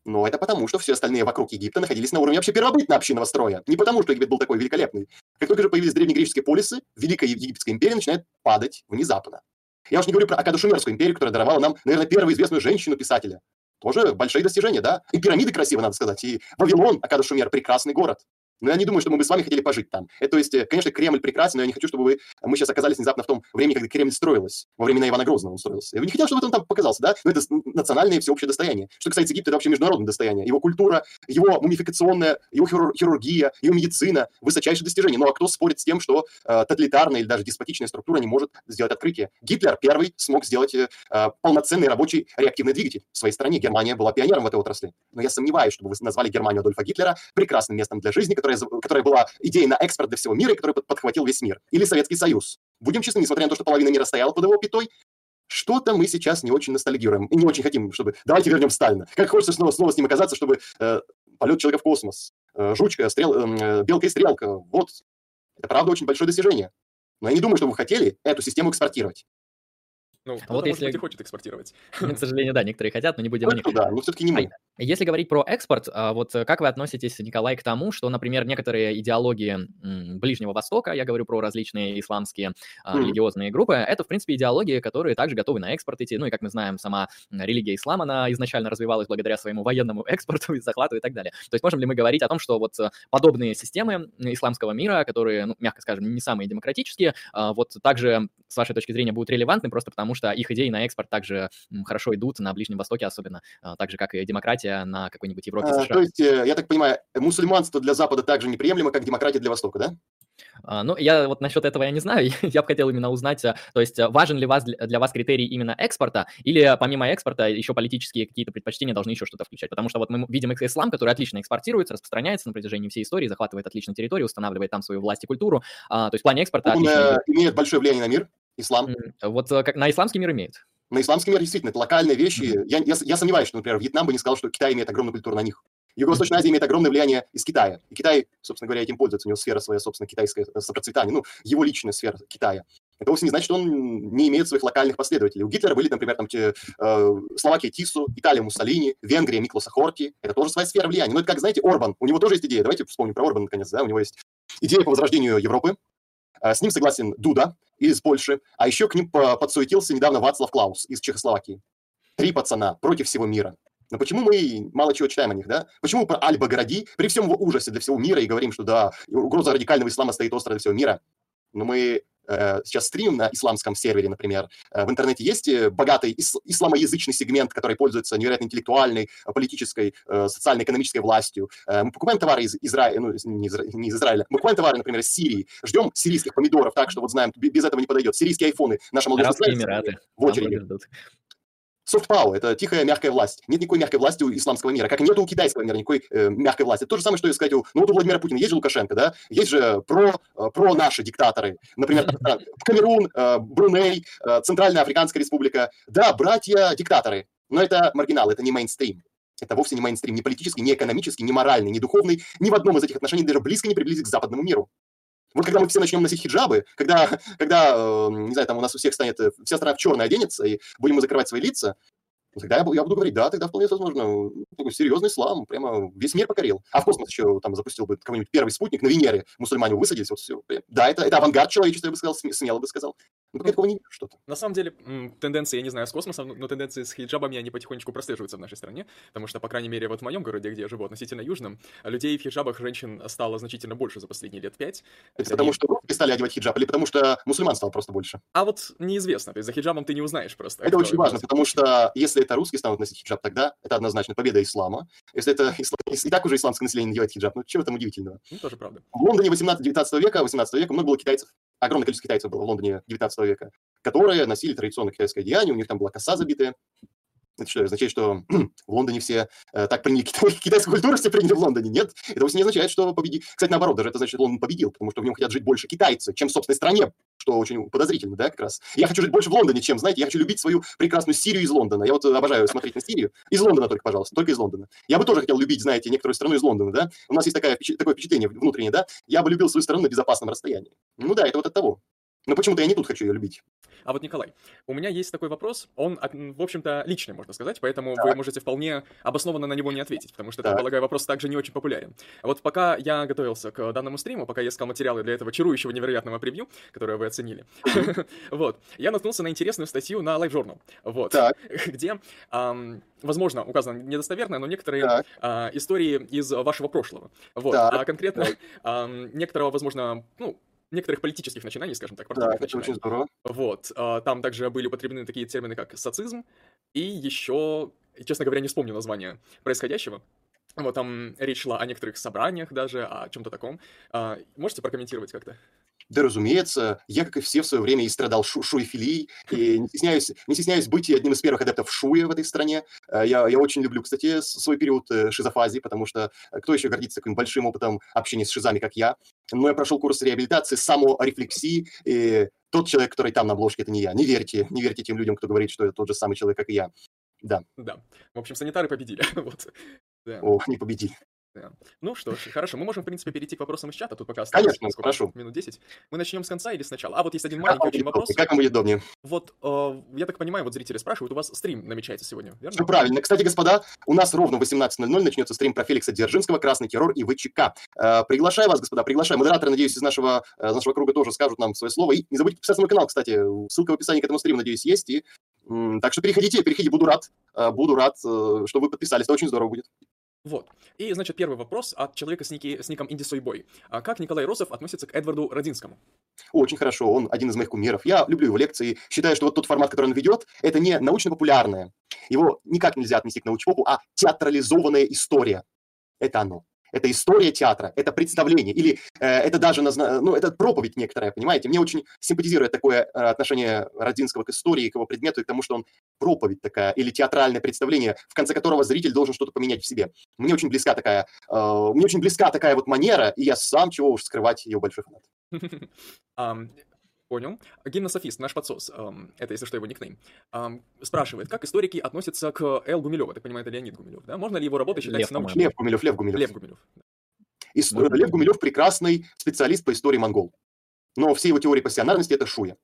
S3: Но это потому, что все остальные вокруг Египта находились на уровне вообще первобытно-общинного строя. Не потому, что Египет был такой великолепный. Как только же появились древнегреческие полисы, Великая Египетская империя начинает падать внезапно. Я уж не говорю про Акаду-Шумерскую империю, которая даровала нам, наверное, первую известную женщину-писателя. Тоже большие достижения, да? И пирамиды красивые, надо сказать. И Вавилон, Акаду-Шумер, прекрасный город. Но я не думаю, что мы бы с вами хотели пожить там. Это, то есть, э, конечно, Кремль прекрасен, но я не хочу, чтобы вы, мы сейчас оказались внезапно в том времени, когда Кремль строилась. Во времена Ивана Грозного он строился. Я не хотел, чтобы он там показался, да? Но это национальное всеобщее достояние. Что касается Египта, это вообще международное достояние. Его культура, его мумификационная, его хирургия, его медицина – высочайшее достижение. Ну а кто спорит с тем, что э, тоталитарная или даже деспотичная структура не может сделать открытие? Гитлер первый смог сделать э, полноценный рабочий реактивный двигатель в своей стране. Германия была пионером в этой отрасли. Но я сомневаюсь, чтобы вы назвали Германию Адольфа Гитлера прекрасным местом для жизни, которая, которая была идеей на экспорт для всего мира, который подхватил весь мир. Или Советский Союз. Будем честны, несмотря на то, что половина мира стояла под его пятой, что-то мы сейчас не очень ностальгируем и не очень хотим, чтобы давайте вернем Сталина. Как хочется снова, снова с ним оказаться, чтобы э, полет человека в космос, э, жучка, стрел, э, белка и стрелка. Вот, это правда очень большое достижение. Но я не думаю, что вы хотели эту систему экспортировать.
S2: Ну, а вот если... быть, и хочет экспортировать.
S1: К сожалению, да, некоторые хотят, но не будем
S3: них. Да, но все-таки не мы.
S1: Если говорить про экспорт, а, вот э, как вы относитесь, Николай, к тому, что, например, некоторые идеологии Ближнего Востока, я говорю про различные исламские mm. религиозные группы, это, в принципе, идеологии, которые также готовы на экспорт идти. Ну и, как мы знаем, сама религия ислама, она изначально развивалась благодаря своему военному (laughs) экспорту и захвату и так далее. То есть можем ли мы говорить о том, что вот э, подобные системы исламского мира, которые, ну, мягко скажем, не самые демократические, а, вот также, с вашей точки зрения, будут релевантны просто потому, что их идеи на экспорт также хорошо идут на Ближнем Востоке особенно, а, так же, как и демократия на какой-нибудь Европе,
S3: США. А, то есть, э, я так понимаю, мусульманство для Запада также неприемлемо, как демократия для Востока, да?
S1: А, ну, я вот насчет этого я не знаю, (laughs) я бы хотел именно узнать, а, то есть важен ли вас, для вас критерий именно экспорта, или помимо экспорта еще политические какие-то предпочтения должны еще что-то включать, потому что вот мы видим ислам, который отлично экспортируется, распространяется на протяжении всей истории, захватывает отлично территорию, устанавливает там свою власть и культуру, а, то есть в плане экспорта...
S3: Он отлично... имеет большое влияние на мир, ислам.
S1: Вот э, как на исламский мир имеет
S3: на исламский мир действительно это локальные вещи. Mm-hmm. Я, я, я сомневаюсь, что, например, Вьетнам бы не сказал, что Китай имеет огромную культуру на них. Юго-Восточная Азия имеет огромное влияние из Китая. И Китай, собственно говоря, этим пользуется. У него сфера своя, собственно, китайская э, процветание. Ну, его личная сфера Китая. Это вовсе не значит, что он не имеет своих локальных последователей. У Гитлера были, например, там, те, э, Словакия Тису, Италия Муссолини, Венгрия Миклоса Хорти. Это тоже своя сфера влияния. Но это как, знаете, Орбан. У него тоже есть идея. Давайте вспомним про Орбана, наконец. Да? У него есть идея по возрождению Европы. Э, с ним согласен Дуда из Польши. А еще к ним подсуетился недавно Вацлав Клаус из Чехословакии. Три пацана против всего мира. Но почему мы мало чего читаем о них, да? Почему про Аль-Багради при всем его ужасе для всего мира и говорим, что да, угроза радикального ислама стоит остро для всего мира, но мы сейчас стримим на исламском сервере, например. Э, в интернете есть э, богатый ис- исламоязычный сегмент, который пользуется невероятно интеллектуальной, политической, социально-экономической властью. Мы покупаем товары из Израиля, ну, не из, не из Израиля, мы покупаем товары, например, из Сирии, ждем сирийских помидоров, так что вот знаем, без этого не подойдет. Сирийские айфоны, наша молодежь
S1: Эмираты.
S3: в очереди. Soft power – это тихая мягкая власть. Нет никакой мягкой власти у исламского мира, как нет у китайского мира никакой э, мягкой власти. Это то же самое, что и сказать, у, ну вот у Владимира Путина есть же Лукашенко, да, есть же про, э, про наши диктаторы, например, (laughs) Камерун, э, Бруней, э, Центральная Африканская Республика. Да, братья-диктаторы, но это маргинал, это не мейнстрим. Это вовсе не мейнстрим, ни политический, ни экономический, ни моральный, ни духовный. Ни в одном из этих отношений даже близко не приблизить к западному миру. Вот когда мы все начнем носить хиджабы, когда, когда э, не знаю, там у нас у всех станет, э, вся страна в черное оденется, и будем мы закрывать свои лица, Тогда я, я буду говорить, да, тогда вполне возможно, такой серьезный ислам, прямо весь мир покорил. А в космос еще там запустил бы какой-нибудь первый спутник, на Венере мусульмане высадились, вот все. Да, это, это авангард человечества, я бы сказал, смело бы сказал. Ну, ну, такого не вижу что-то.
S2: На самом деле, тенденции, я не знаю, с космосом, но тенденции с хиджабами, они потихонечку прослеживаются в нашей стране, потому что, по крайней мере, вот в моем городе, где я живу, относительно южном, людей в хиджабах женщин стало значительно больше за последние лет пять.
S3: Это потому они... что русские стали одевать хиджаб, или потому что мусульман стало просто больше?
S2: А вот неизвестно, то есть за хиджабом ты не узнаешь просто.
S3: Это очень важно, потому что если это русские станут носить хиджаб, тогда это однозначно победа ислама. Если это и так уже исламское население надевает хиджаб, ну чего там удивительного?
S2: Ну, тоже правда.
S3: В Лондоне 18-19 века, 18 века много было китайцев. Огромное количество китайцев было в Лондоне 19 века, которые носили традиционное китайское одеяние, у них там была коса забитая, это означает, что (clears throat) в Лондоне все э, так приняли (laughs) китайскую культуру, все приняли в Лондоне? Нет, это вовсе не означает, что победил. Кстати, наоборот, даже это значит, что Лондон победил, потому что в нем хотят жить больше китайцы, чем в собственной стране, что очень подозрительно, да, как раз. Я хочу жить больше в Лондоне, чем, знаете, я хочу любить свою прекрасную Сирию из Лондона. Я вот обожаю смотреть на Сирию. Из Лондона только, пожалуйста, только из Лондона. Я бы тоже хотел любить, знаете, некоторую страну из Лондона, да. У нас есть такая, такое впечатление внутреннее, да. Я бы любил свою страну на безопасном расстоянии. Ну да, это вот от того. Но почему-то я не тут хочу ее любить.
S2: А вот, Николай, у меня есть такой вопрос, он, в общем-то, личный, можно сказать, поэтому так. вы можете вполне обоснованно на него не ответить, потому что, так. я полагаю, вопрос также не очень популярен. А вот пока я готовился к данному стриму, пока я искал материалы для этого чарующего невероятного превью, которое вы оценили, (laughs) вот, я наткнулся на интересную статью на Live Journal, вот, (laughs) где, возможно, указано недостоверно, но некоторые а, истории из вашего прошлого, вот, а конкретно некоторого, возможно, ну, некоторых политических начинаний, скажем так,
S3: Да, это очень здорово.
S2: Вот. А, там также были употреблены такие термины, как социзм, и еще, честно говоря, не вспомню название происходящего. Вот там речь шла о некоторых собраниях даже, о чем-то таком. А, можете прокомментировать как-то?
S3: Да, разумеется, я, как и все, в свое время и страдал шу шуефилией, и не стесняюсь, не стесняюсь быть одним из первых адептов шуя в этой стране. Э, я, я очень люблю, кстати, свой период э, шизофазии, потому что э, кто еще гордится таким большим опытом общения с шизами, как я? Но я прошел курс реабилитации, саморефлексии, и тот человек, который там на обложке, это не я. Не верьте, не верьте тем людям, кто говорит, что это тот же самый человек, как и я. Да.
S2: Да. В общем, санитары победили. (laughs) вот.
S3: Да. Ох, не победили.
S2: Да. Ну что ж, хорошо, мы можем, в принципе, перейти к вопросам из чата. Тут пока осталось
S3: Конечно, сколько, прошу.
S2: минут 10. Мы начнем с конца или сначала? А вот есть один маленький очень вопрос.
S3: Как вам будет удобнее?
S2: Вот, э, я так понимаю, вот зрители спрашивают, у вас стрим намечается сегодня, верно?
S3: Все правильно. Кстати, господа, у нас ровно в 18.00 начнется стрим про Феликса Дзержинского, Красный террор и ВЧК. Э, приглашаю вас, господа, приглашаю. Модераторы, надеюсь, из нашего, э, нашего круга тоже скажут нам свое слово. И не забудьте подписаться на мой канал, кстати. Ссылка в описании к этому стриму, надеюсь, есть. И, м, так что переходите, переходите, буду рад. Э, буду рад, э, что вы подписались. Это очень здорово будет.
S2: Вот. И, значит, первый вопрос от человека с, ники, с ником Инди Сойбой. А как Николай Росов относится к Эдварду Родинскому?
S3: Очень хорошо, он один из моих кумиров. Я люблю его лекции, считаю, что вот тот формат, который он ведет, это не научно-популярное. Его никак нельзя отнести к научпопу, а театрализованная история. Это оно. Это история театра, это представление, или э, это даже, назна... ну, это проповедь некоторая, понимаете? Мне очень симпатизирует такое э, отношение Родзинского к истории, к его предмету и к тому, что он проповедь такая, или театральное представление, в конце которого зритель должен что-то поменять в себе. Мне очень близка такая, э, мне очень близка такая вот манера, и я сам, чего уж скрывать, ее большой фанат. (laughs)
S2: Понял. Гимнософист, наш подсос, эм, это, если что, его никнейм, эм, спрашивает, как историки относятся к Эл Гумилеву? Так понимаю, это Леонид Гумилев, да? Можно ли его работы считать
S3: Лев, научной? Лев Гумилев, Лев Гумилев.
S2: Лев Гумилев.
S3: Ис... Лев Гумилев прекрасный специалист по истории монгол. Но все его теории пассионарности – это шуя.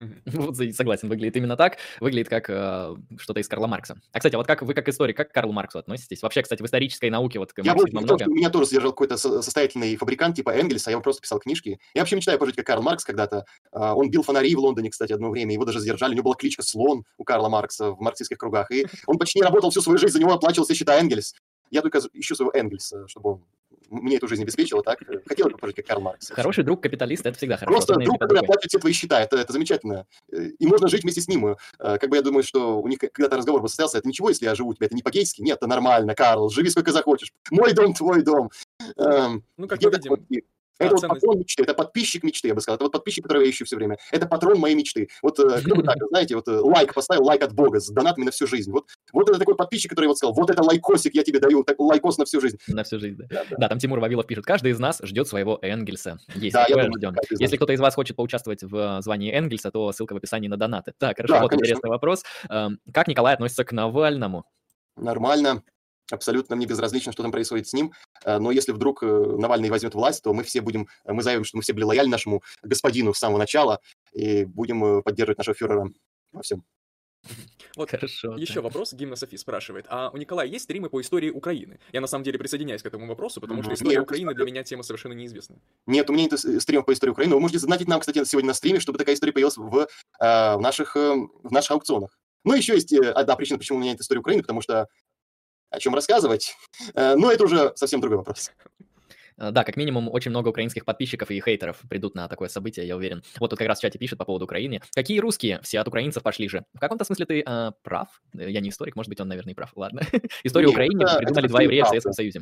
S3: (laughs)
S1: Вот согласен, выглядит именно так. Выглядит как э, что-то из Карла Маркса. А, кстати, вот как вы как историк, как к Карлу Марксу относитесь? Вообще, кстати, в исторической науке вот к
S3: Я был много... что меня тоже содержал какой-то состоятельный фабрикант типа Энгельса, я просто писал книжки. Я вообще мечтаю пожить как Карл Маркс когда-то. Uh, он бил фонари в Лондоне, кстати, одно время, его даже задержали. У него была кличка Слон у Карла Маркса в марксистских кругах. И он почти не работал всю свою жизнь, за него оплачивал все счета Энгельс. Я только ищу своего Энгельса, чтобы он мне эту жизнь обеспечила, так? Хотел бы пожить, как Карл Маркс.
S1: Хороший друг капиталиста, это всегда хорошо.
S3: Просто друг, который оплачивает все твои счета, это, это замечательно. И можно жить вместе с ним. Э, как бы я думаю, что у них когда-то разговор бы состоялся, это ничего, если я живу у тебя, это не по-гейски? Нет, это нормально, Карл, живи сколько захочешь. Мой дом, твой дом.
S2: Эм, ну, как мы видим,
S3: это вот патрон мечты, это подписчик мечты, я бы сказал. Это вот подписчик, которого я ищу все время. Это патрон моей мечты. Вот э, кто бы так, знаете, вот э, лайк поставил, лайк от Бога с донатами на всю жизнь. Вот, вот это такой подписчик, который вот сказал, вот это лайкосик я тебе даю, так, лайкос на всю жизнь.
S1: На всю жизнь, да. Да, да. да там Тимур Вавилов пишет, каждый из нас ждет своего Энгельса. Есть да, такое, ждем. Если кто-то из вас хочет поучаствовать в звании Энгельса, то ссылка в описании на донаты. Так, хорошо, да, вот конечно. интересный вопрос. Эм, как Николай относится к Навальному?
S3: Нормально абсолютно мне безразлично, что там происходит с ним, э, но если вдруг э, Навальный возьмет власть, то мы все будем, э, мы заявим, что мы все были лояльны нашему господину с самого начала и будем поддерживать нашего фюрера во всем.
S2: Вот Хорошо, еще да. вопрос, Гимна Софи спрашивает, а у Николая есть стримы по истории Украины? Я на самом деле присоединяюсь к этому вопросу, потому что история нет, Украины для меня тема совершенно неизвестна.
S3: Нет, у меня нет стримов по истории Украины. Вы можете задонатить нам, кстати, сегодня на стриме, чтобы такая история появилась в, в, наших, в наших аукционах. Ну, еще есть одна причина, почему у меня нет истории Украины, потому что о чем рассказывать. Э, но это уже совсем другой вопрос.
S1: Э, да, как минимум, очень много украинских подписчиков и хейтеров придут на такое событие, я уверен. Вот тут как раз в чате пишет по поводу Украины. Какие русские? Все от украинцев пошли же. В каком-то смысле ты э, прав. Я не историк, может быть, он, наверное, и прав. Ладно. (laughs) Историю Украины придумали два еврея в Советском Союзе.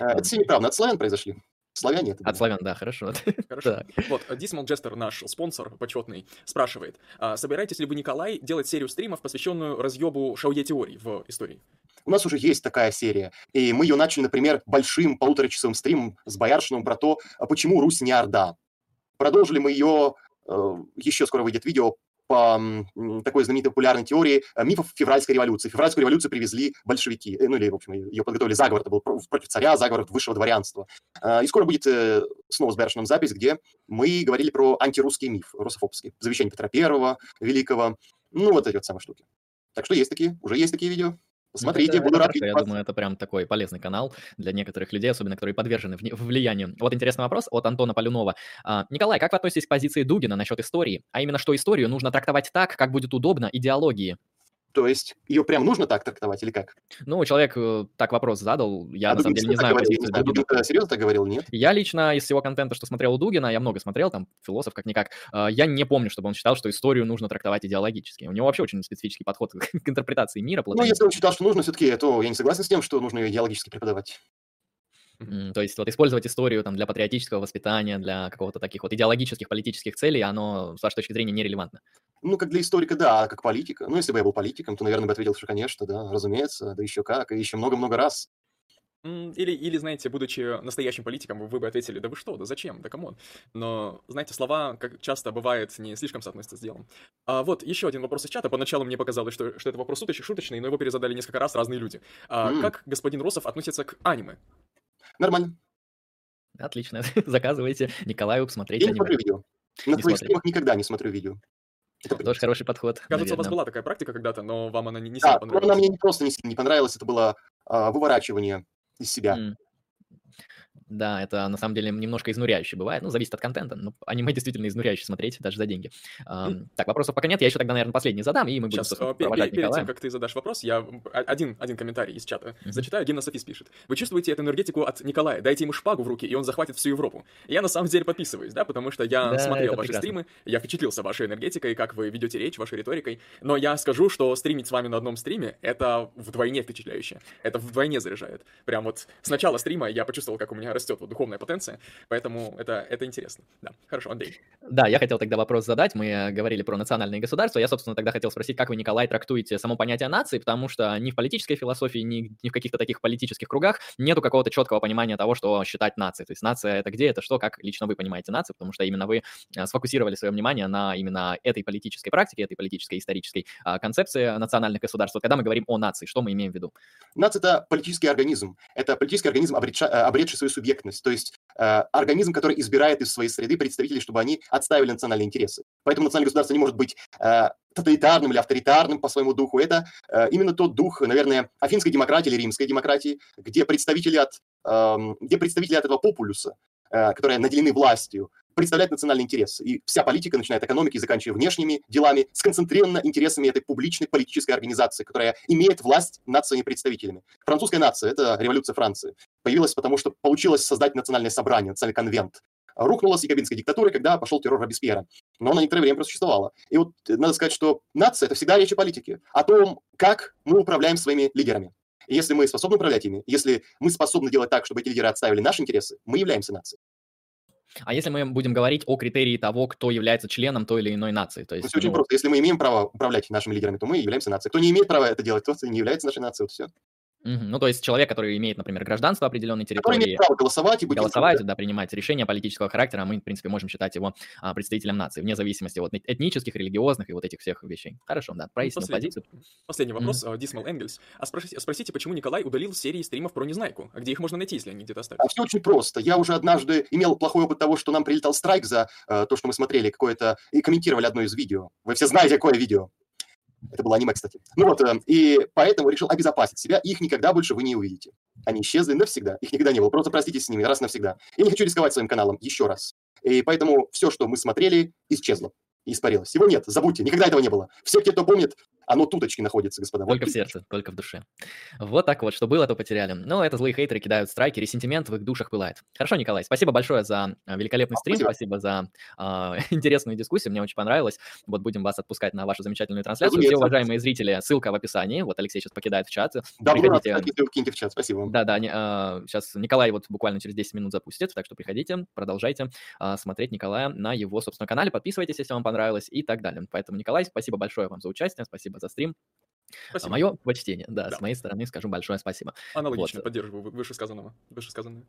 S3: Э, это все неправда. От славян произошли. Славяне это.
S1: От славян, да, хорошо. (laughs)
S2: Хорошо. Вот, Dismal Jester, наш спонсор почетный, спрашивает, а собираетесь ли вы, Николай, делать серию стримов, посвященную разъебу шауе теорий в истории?
S3: У нас уже есть такая серия, и мы ее начали, например, большим полуторачасовым стримом с Бояршиным про то, а почему Русь не Орда. Продолжили мы ее, э, еще скоро выйдет видео по такой знаменитой популярной теории э, мифов февральской революции. Февральскую революцию привезли большевики, э, ну или, в общем, ее подготовили заговор, это был против царя, заговор высшего дворянства. Э, и скоро будет снова с Бершином запись, где мы говорили про антирусский миф, русофобский, завещание Петра Первого Великого, ну вот эти вот самые штуки. Так что есть такие, уже есть такие видео. Смотрите, это, буду рад.
S1: Я думаю, это прям такой полезный канал для некоторых людей, особенно которые подвержены влиянию. Вот интересный вопрос от Антона Полюнова. А, Николай, как вы относитесь к позиции Дугина насчет истории? А именно, что историю нужно трактовать так, как будет удобно идеологии.
S3: То есть ее прям нужно так трактовать или как?
S1: Ну, человек э, так вопрос задал, я а на самом деле не знаю.
S3: Говорил, не знаю Дугин серьезно так говорил, нет?
S1: Я лично из всего контента, что смотрел у Дугина, я много смотрел, там, философ как-никак, э, я не помню, чтобы он считал, что историю нужно трактовать идеологически. У него вообще очень специфический подход (laughs) к интерпретации мира.
S3: Ну, если он считал, что нужно все-таки, то я не согласен с тем, что нужно ее идеологически преподавать.
S1: То есть вот использовать историю там для патриотического воспитания, для какого-то таких вот идеологических, политических целей, оно, с вашей точки зрения, нерелевантно.
S3: Ну, как для историка, да, а как политика. Ну, если бы я был политиком, то, наверное, бы ответил, что, конечно, да, разумеется, да еще как, и еще много-много раз.
S2: Или, или, знаете, будучи настоящим политиком, вы бы ответили, да вы что, да зачем, да come on. Но, знаете, слова, как часто бывает, не слишком соотносятся с делом. А вот еще один вопрос из чата. Поначалу мне показалось, что, что это вопрос шуточный, шуточный, но его перезадали несколько раз разные люди. А
S3: М.
S2: как господин Росов относится к аниме?
S3: Нормально.
S1: Отлично. (laughs) Заказывайте Николаю посмотреть
S3: Я не смотрю видео. На
S1: Не
S3: твоих стримах никогда не смотрю видео. Это
S1: Тоже хороший подход,
S2: Кажется, у вас была такая практика когда-то, но вам она не, не сильно
S3: Да, но она
S2: понравилась.
S3: мне не просто не сильно не понравилась, это было а, выворачивание из себя.
S1: М. Да, это на самом деле немножко изнуряюще бывает. Ну, зависит от контента. Но аниме действительно изнуряюще смотреть, даже за деньги. Ам, Так, вопросов пока нет. Я еще тогда, наверное, последний задам, и мы будем,
S2: Сейчас, пе-
S1: провожать
S2: перед тем, как ты задашь вопрос, я один, один комментарий из чата
S1: Мгм.
S2: зачитаю. Гена Софис пишет. Вы чувствуете эту энергетику от Николая? Дайте ему шпагу в руки, и он захватит всю Европу. Я на самом деле подписываюсь, да, потому что я
S1: Да,
S2: смотрел ваши
S1: прекрасно.
S2: стримы, я впечатлился вашей энергетикой, как вы ведете речь, вашей риторикой. Но я скажу, что стримить с вами на одном стриме это вдвойне впечатляюще. Это вдвойне заряжает. Прям вот с начала стрима я почувствовал, как у меня растет вот духовная потенция, поэтому это, это интересно. Да, хорошо, Андрей.
S1: Да, я хотел тогда вопрос задать. Мы э, говорили про национальные государства. Я, собственно, тогда хотел спросить, как вы, Николай, трактуете само понятие нации, потому что ни в политической философии, ни, ни в каких-то таких политических кругах нету какого-то четкого понимания того, что считать нацией. То есть нация — это где, это что, как лично вы понимаете нацию, потому что именно вы э, сфокусировали свое внимание на именно этой политической практике, этой политической исторической а, концепции национальных государств. Вот когда мы говорим о нации, что мы имеем в виду?
S3: Нация – это политический организм. Это политический организм, обретша- э, обретший свою субъектность. То есть э, организм, который избирает из своей среды представителей, чтобы они отстаивали национальные интересы. Поэтому национальное государство не может быть э, тоталитарным или авторитарным по своему духу. Это э, именно тот дух, наверное, афинской демократии или римской демократии, где представители от, эм, где представители от этого популюса, э, которые наделены властью, представляют национальные интересы. И вся политика, начиная от экономики и заканчивая внешними делами, сконцентрирована интересами этой публичной политической организации, которая имеет власть над своими представителями. Французская нация – это революция Франции. Появилась потому, что получилось создать национальное собрание, национальный конвент. Рухнула с якобинской диктатурой, когда пошел террор Робеспьера. Но она некоторое время просуществовала. И вот надо сказать, что нация – это всегда речь о политике, о том, как мы управляем своими лидерами. И если мы способны управлять ими, если мы способны делать так, чтобы эти лидеры отстаивали наши интересы, мы являемся нацией.
S1: А если мы будем говорить о критерии того, кто является членом той или иной нации? То есть,
S3: очень
S1: ну,
S3: просто. Если мы имеем право управлять нашими лидерами, то мы являемся нацией. Кто не имеет права это делать, тот не является нашей нацией. Вот все.
S1: Ну, то есть человек, который имеет, например, гражданство определенной
S3: Который
S1: территории,
S3: имеет право голосовать и быть
S1: голосовать, да, принимать решения политического характера, мы, в принципе, можем считать его а, представителем нации, вне зависимости от этнических, религиозных и вот этих всех вещей. Хорошо, да, прояснил
S2: последний.
S1: позицию.
S2: Последний вопрос, э, Дисмал Энгельс. А спросите, спросите, почему Николай удалил серии стримов про Незнайку? А где их можно найти, если они где-то остались?
S3: А все очень просто. Я уже однажды имел плохой опыт того, что нам прилетал страйк за э, то, что мы смотрели какое-то и комментировали одно из видео. Вы все знаете, какое видео. Это было аниме, кстати. Ну вот, э, и поэтому решил обезопасить себя, их никогда больше вы не увидите. Они исчезли навсегда, их никогда не было. Просто проститесь с ними раз навсегда. Я не хочу рисковать своим каналом еще раз. И поэтому все, что мы смотрели, исчезло. и Испарилось. Его нет, забудьте, никогда этого не было. Все те, кто помнит, оно туточки находится, господа. Вот
S1: Только в сердце, только в душе. Вот так вот, что было, то потеряли. Но это злые хейтеры кидают страйки, ресентимент в их душах пылает. Хорошо, Николай, спасибо большое за а, великолепный стрим,
S3: Спасибо.
S1: спасибо за а, (laughs) интересную дискуссию, мне очень понравилось. Вот будем вас отпускать на вашу замечательную трансляцию. Все
S3: Разумеется.
S1: уважаемые зрители, ссылка в описании. Вот Алексей сейчас покидает в чат.
S3: Да, рад,
S1: Приходите.
S3: вы киньте в чат. Спасибо вам.
S1: Да, да, сейчас Николай вот буквально через 10 минут запустит, так что приходите, продолжайте а, смотреть Николая на его собственном канале, подписывайтесь, если вам понравилось и так далее. Поэтому, Николай, спасибо большое вам за участие, спасибо за стрим.
S2: Спасибо.
S1: Мое почтение, да,
S2: Да.
S1: с моей стороны скажу большое спасибо.
S2: Аналогично,
S1: вот.
S2: поддерживаю вы- вышесказанного. Вышесказанное.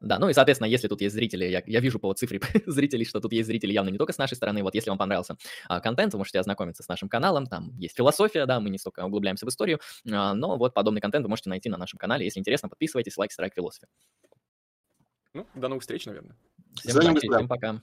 S1: Да, ну и, соответственно, если тут есть зрители, я, я вижу по цифре (laughs) зрителей, что тут есть зрители явно не только с нашей стороны. Вот если вам понравился а, контент, вы можете ознакомиться с нашим каналом. Там есть философия, да, мы не столько углубляемся в историю, а, но вот подобный контент вы можете найти на нашем канале. Если интересно, подписывайтесь, лайк, страйк, философия.
S2: Ну, до новых встреч, наверное.
S1: Всем удачи, всем пока.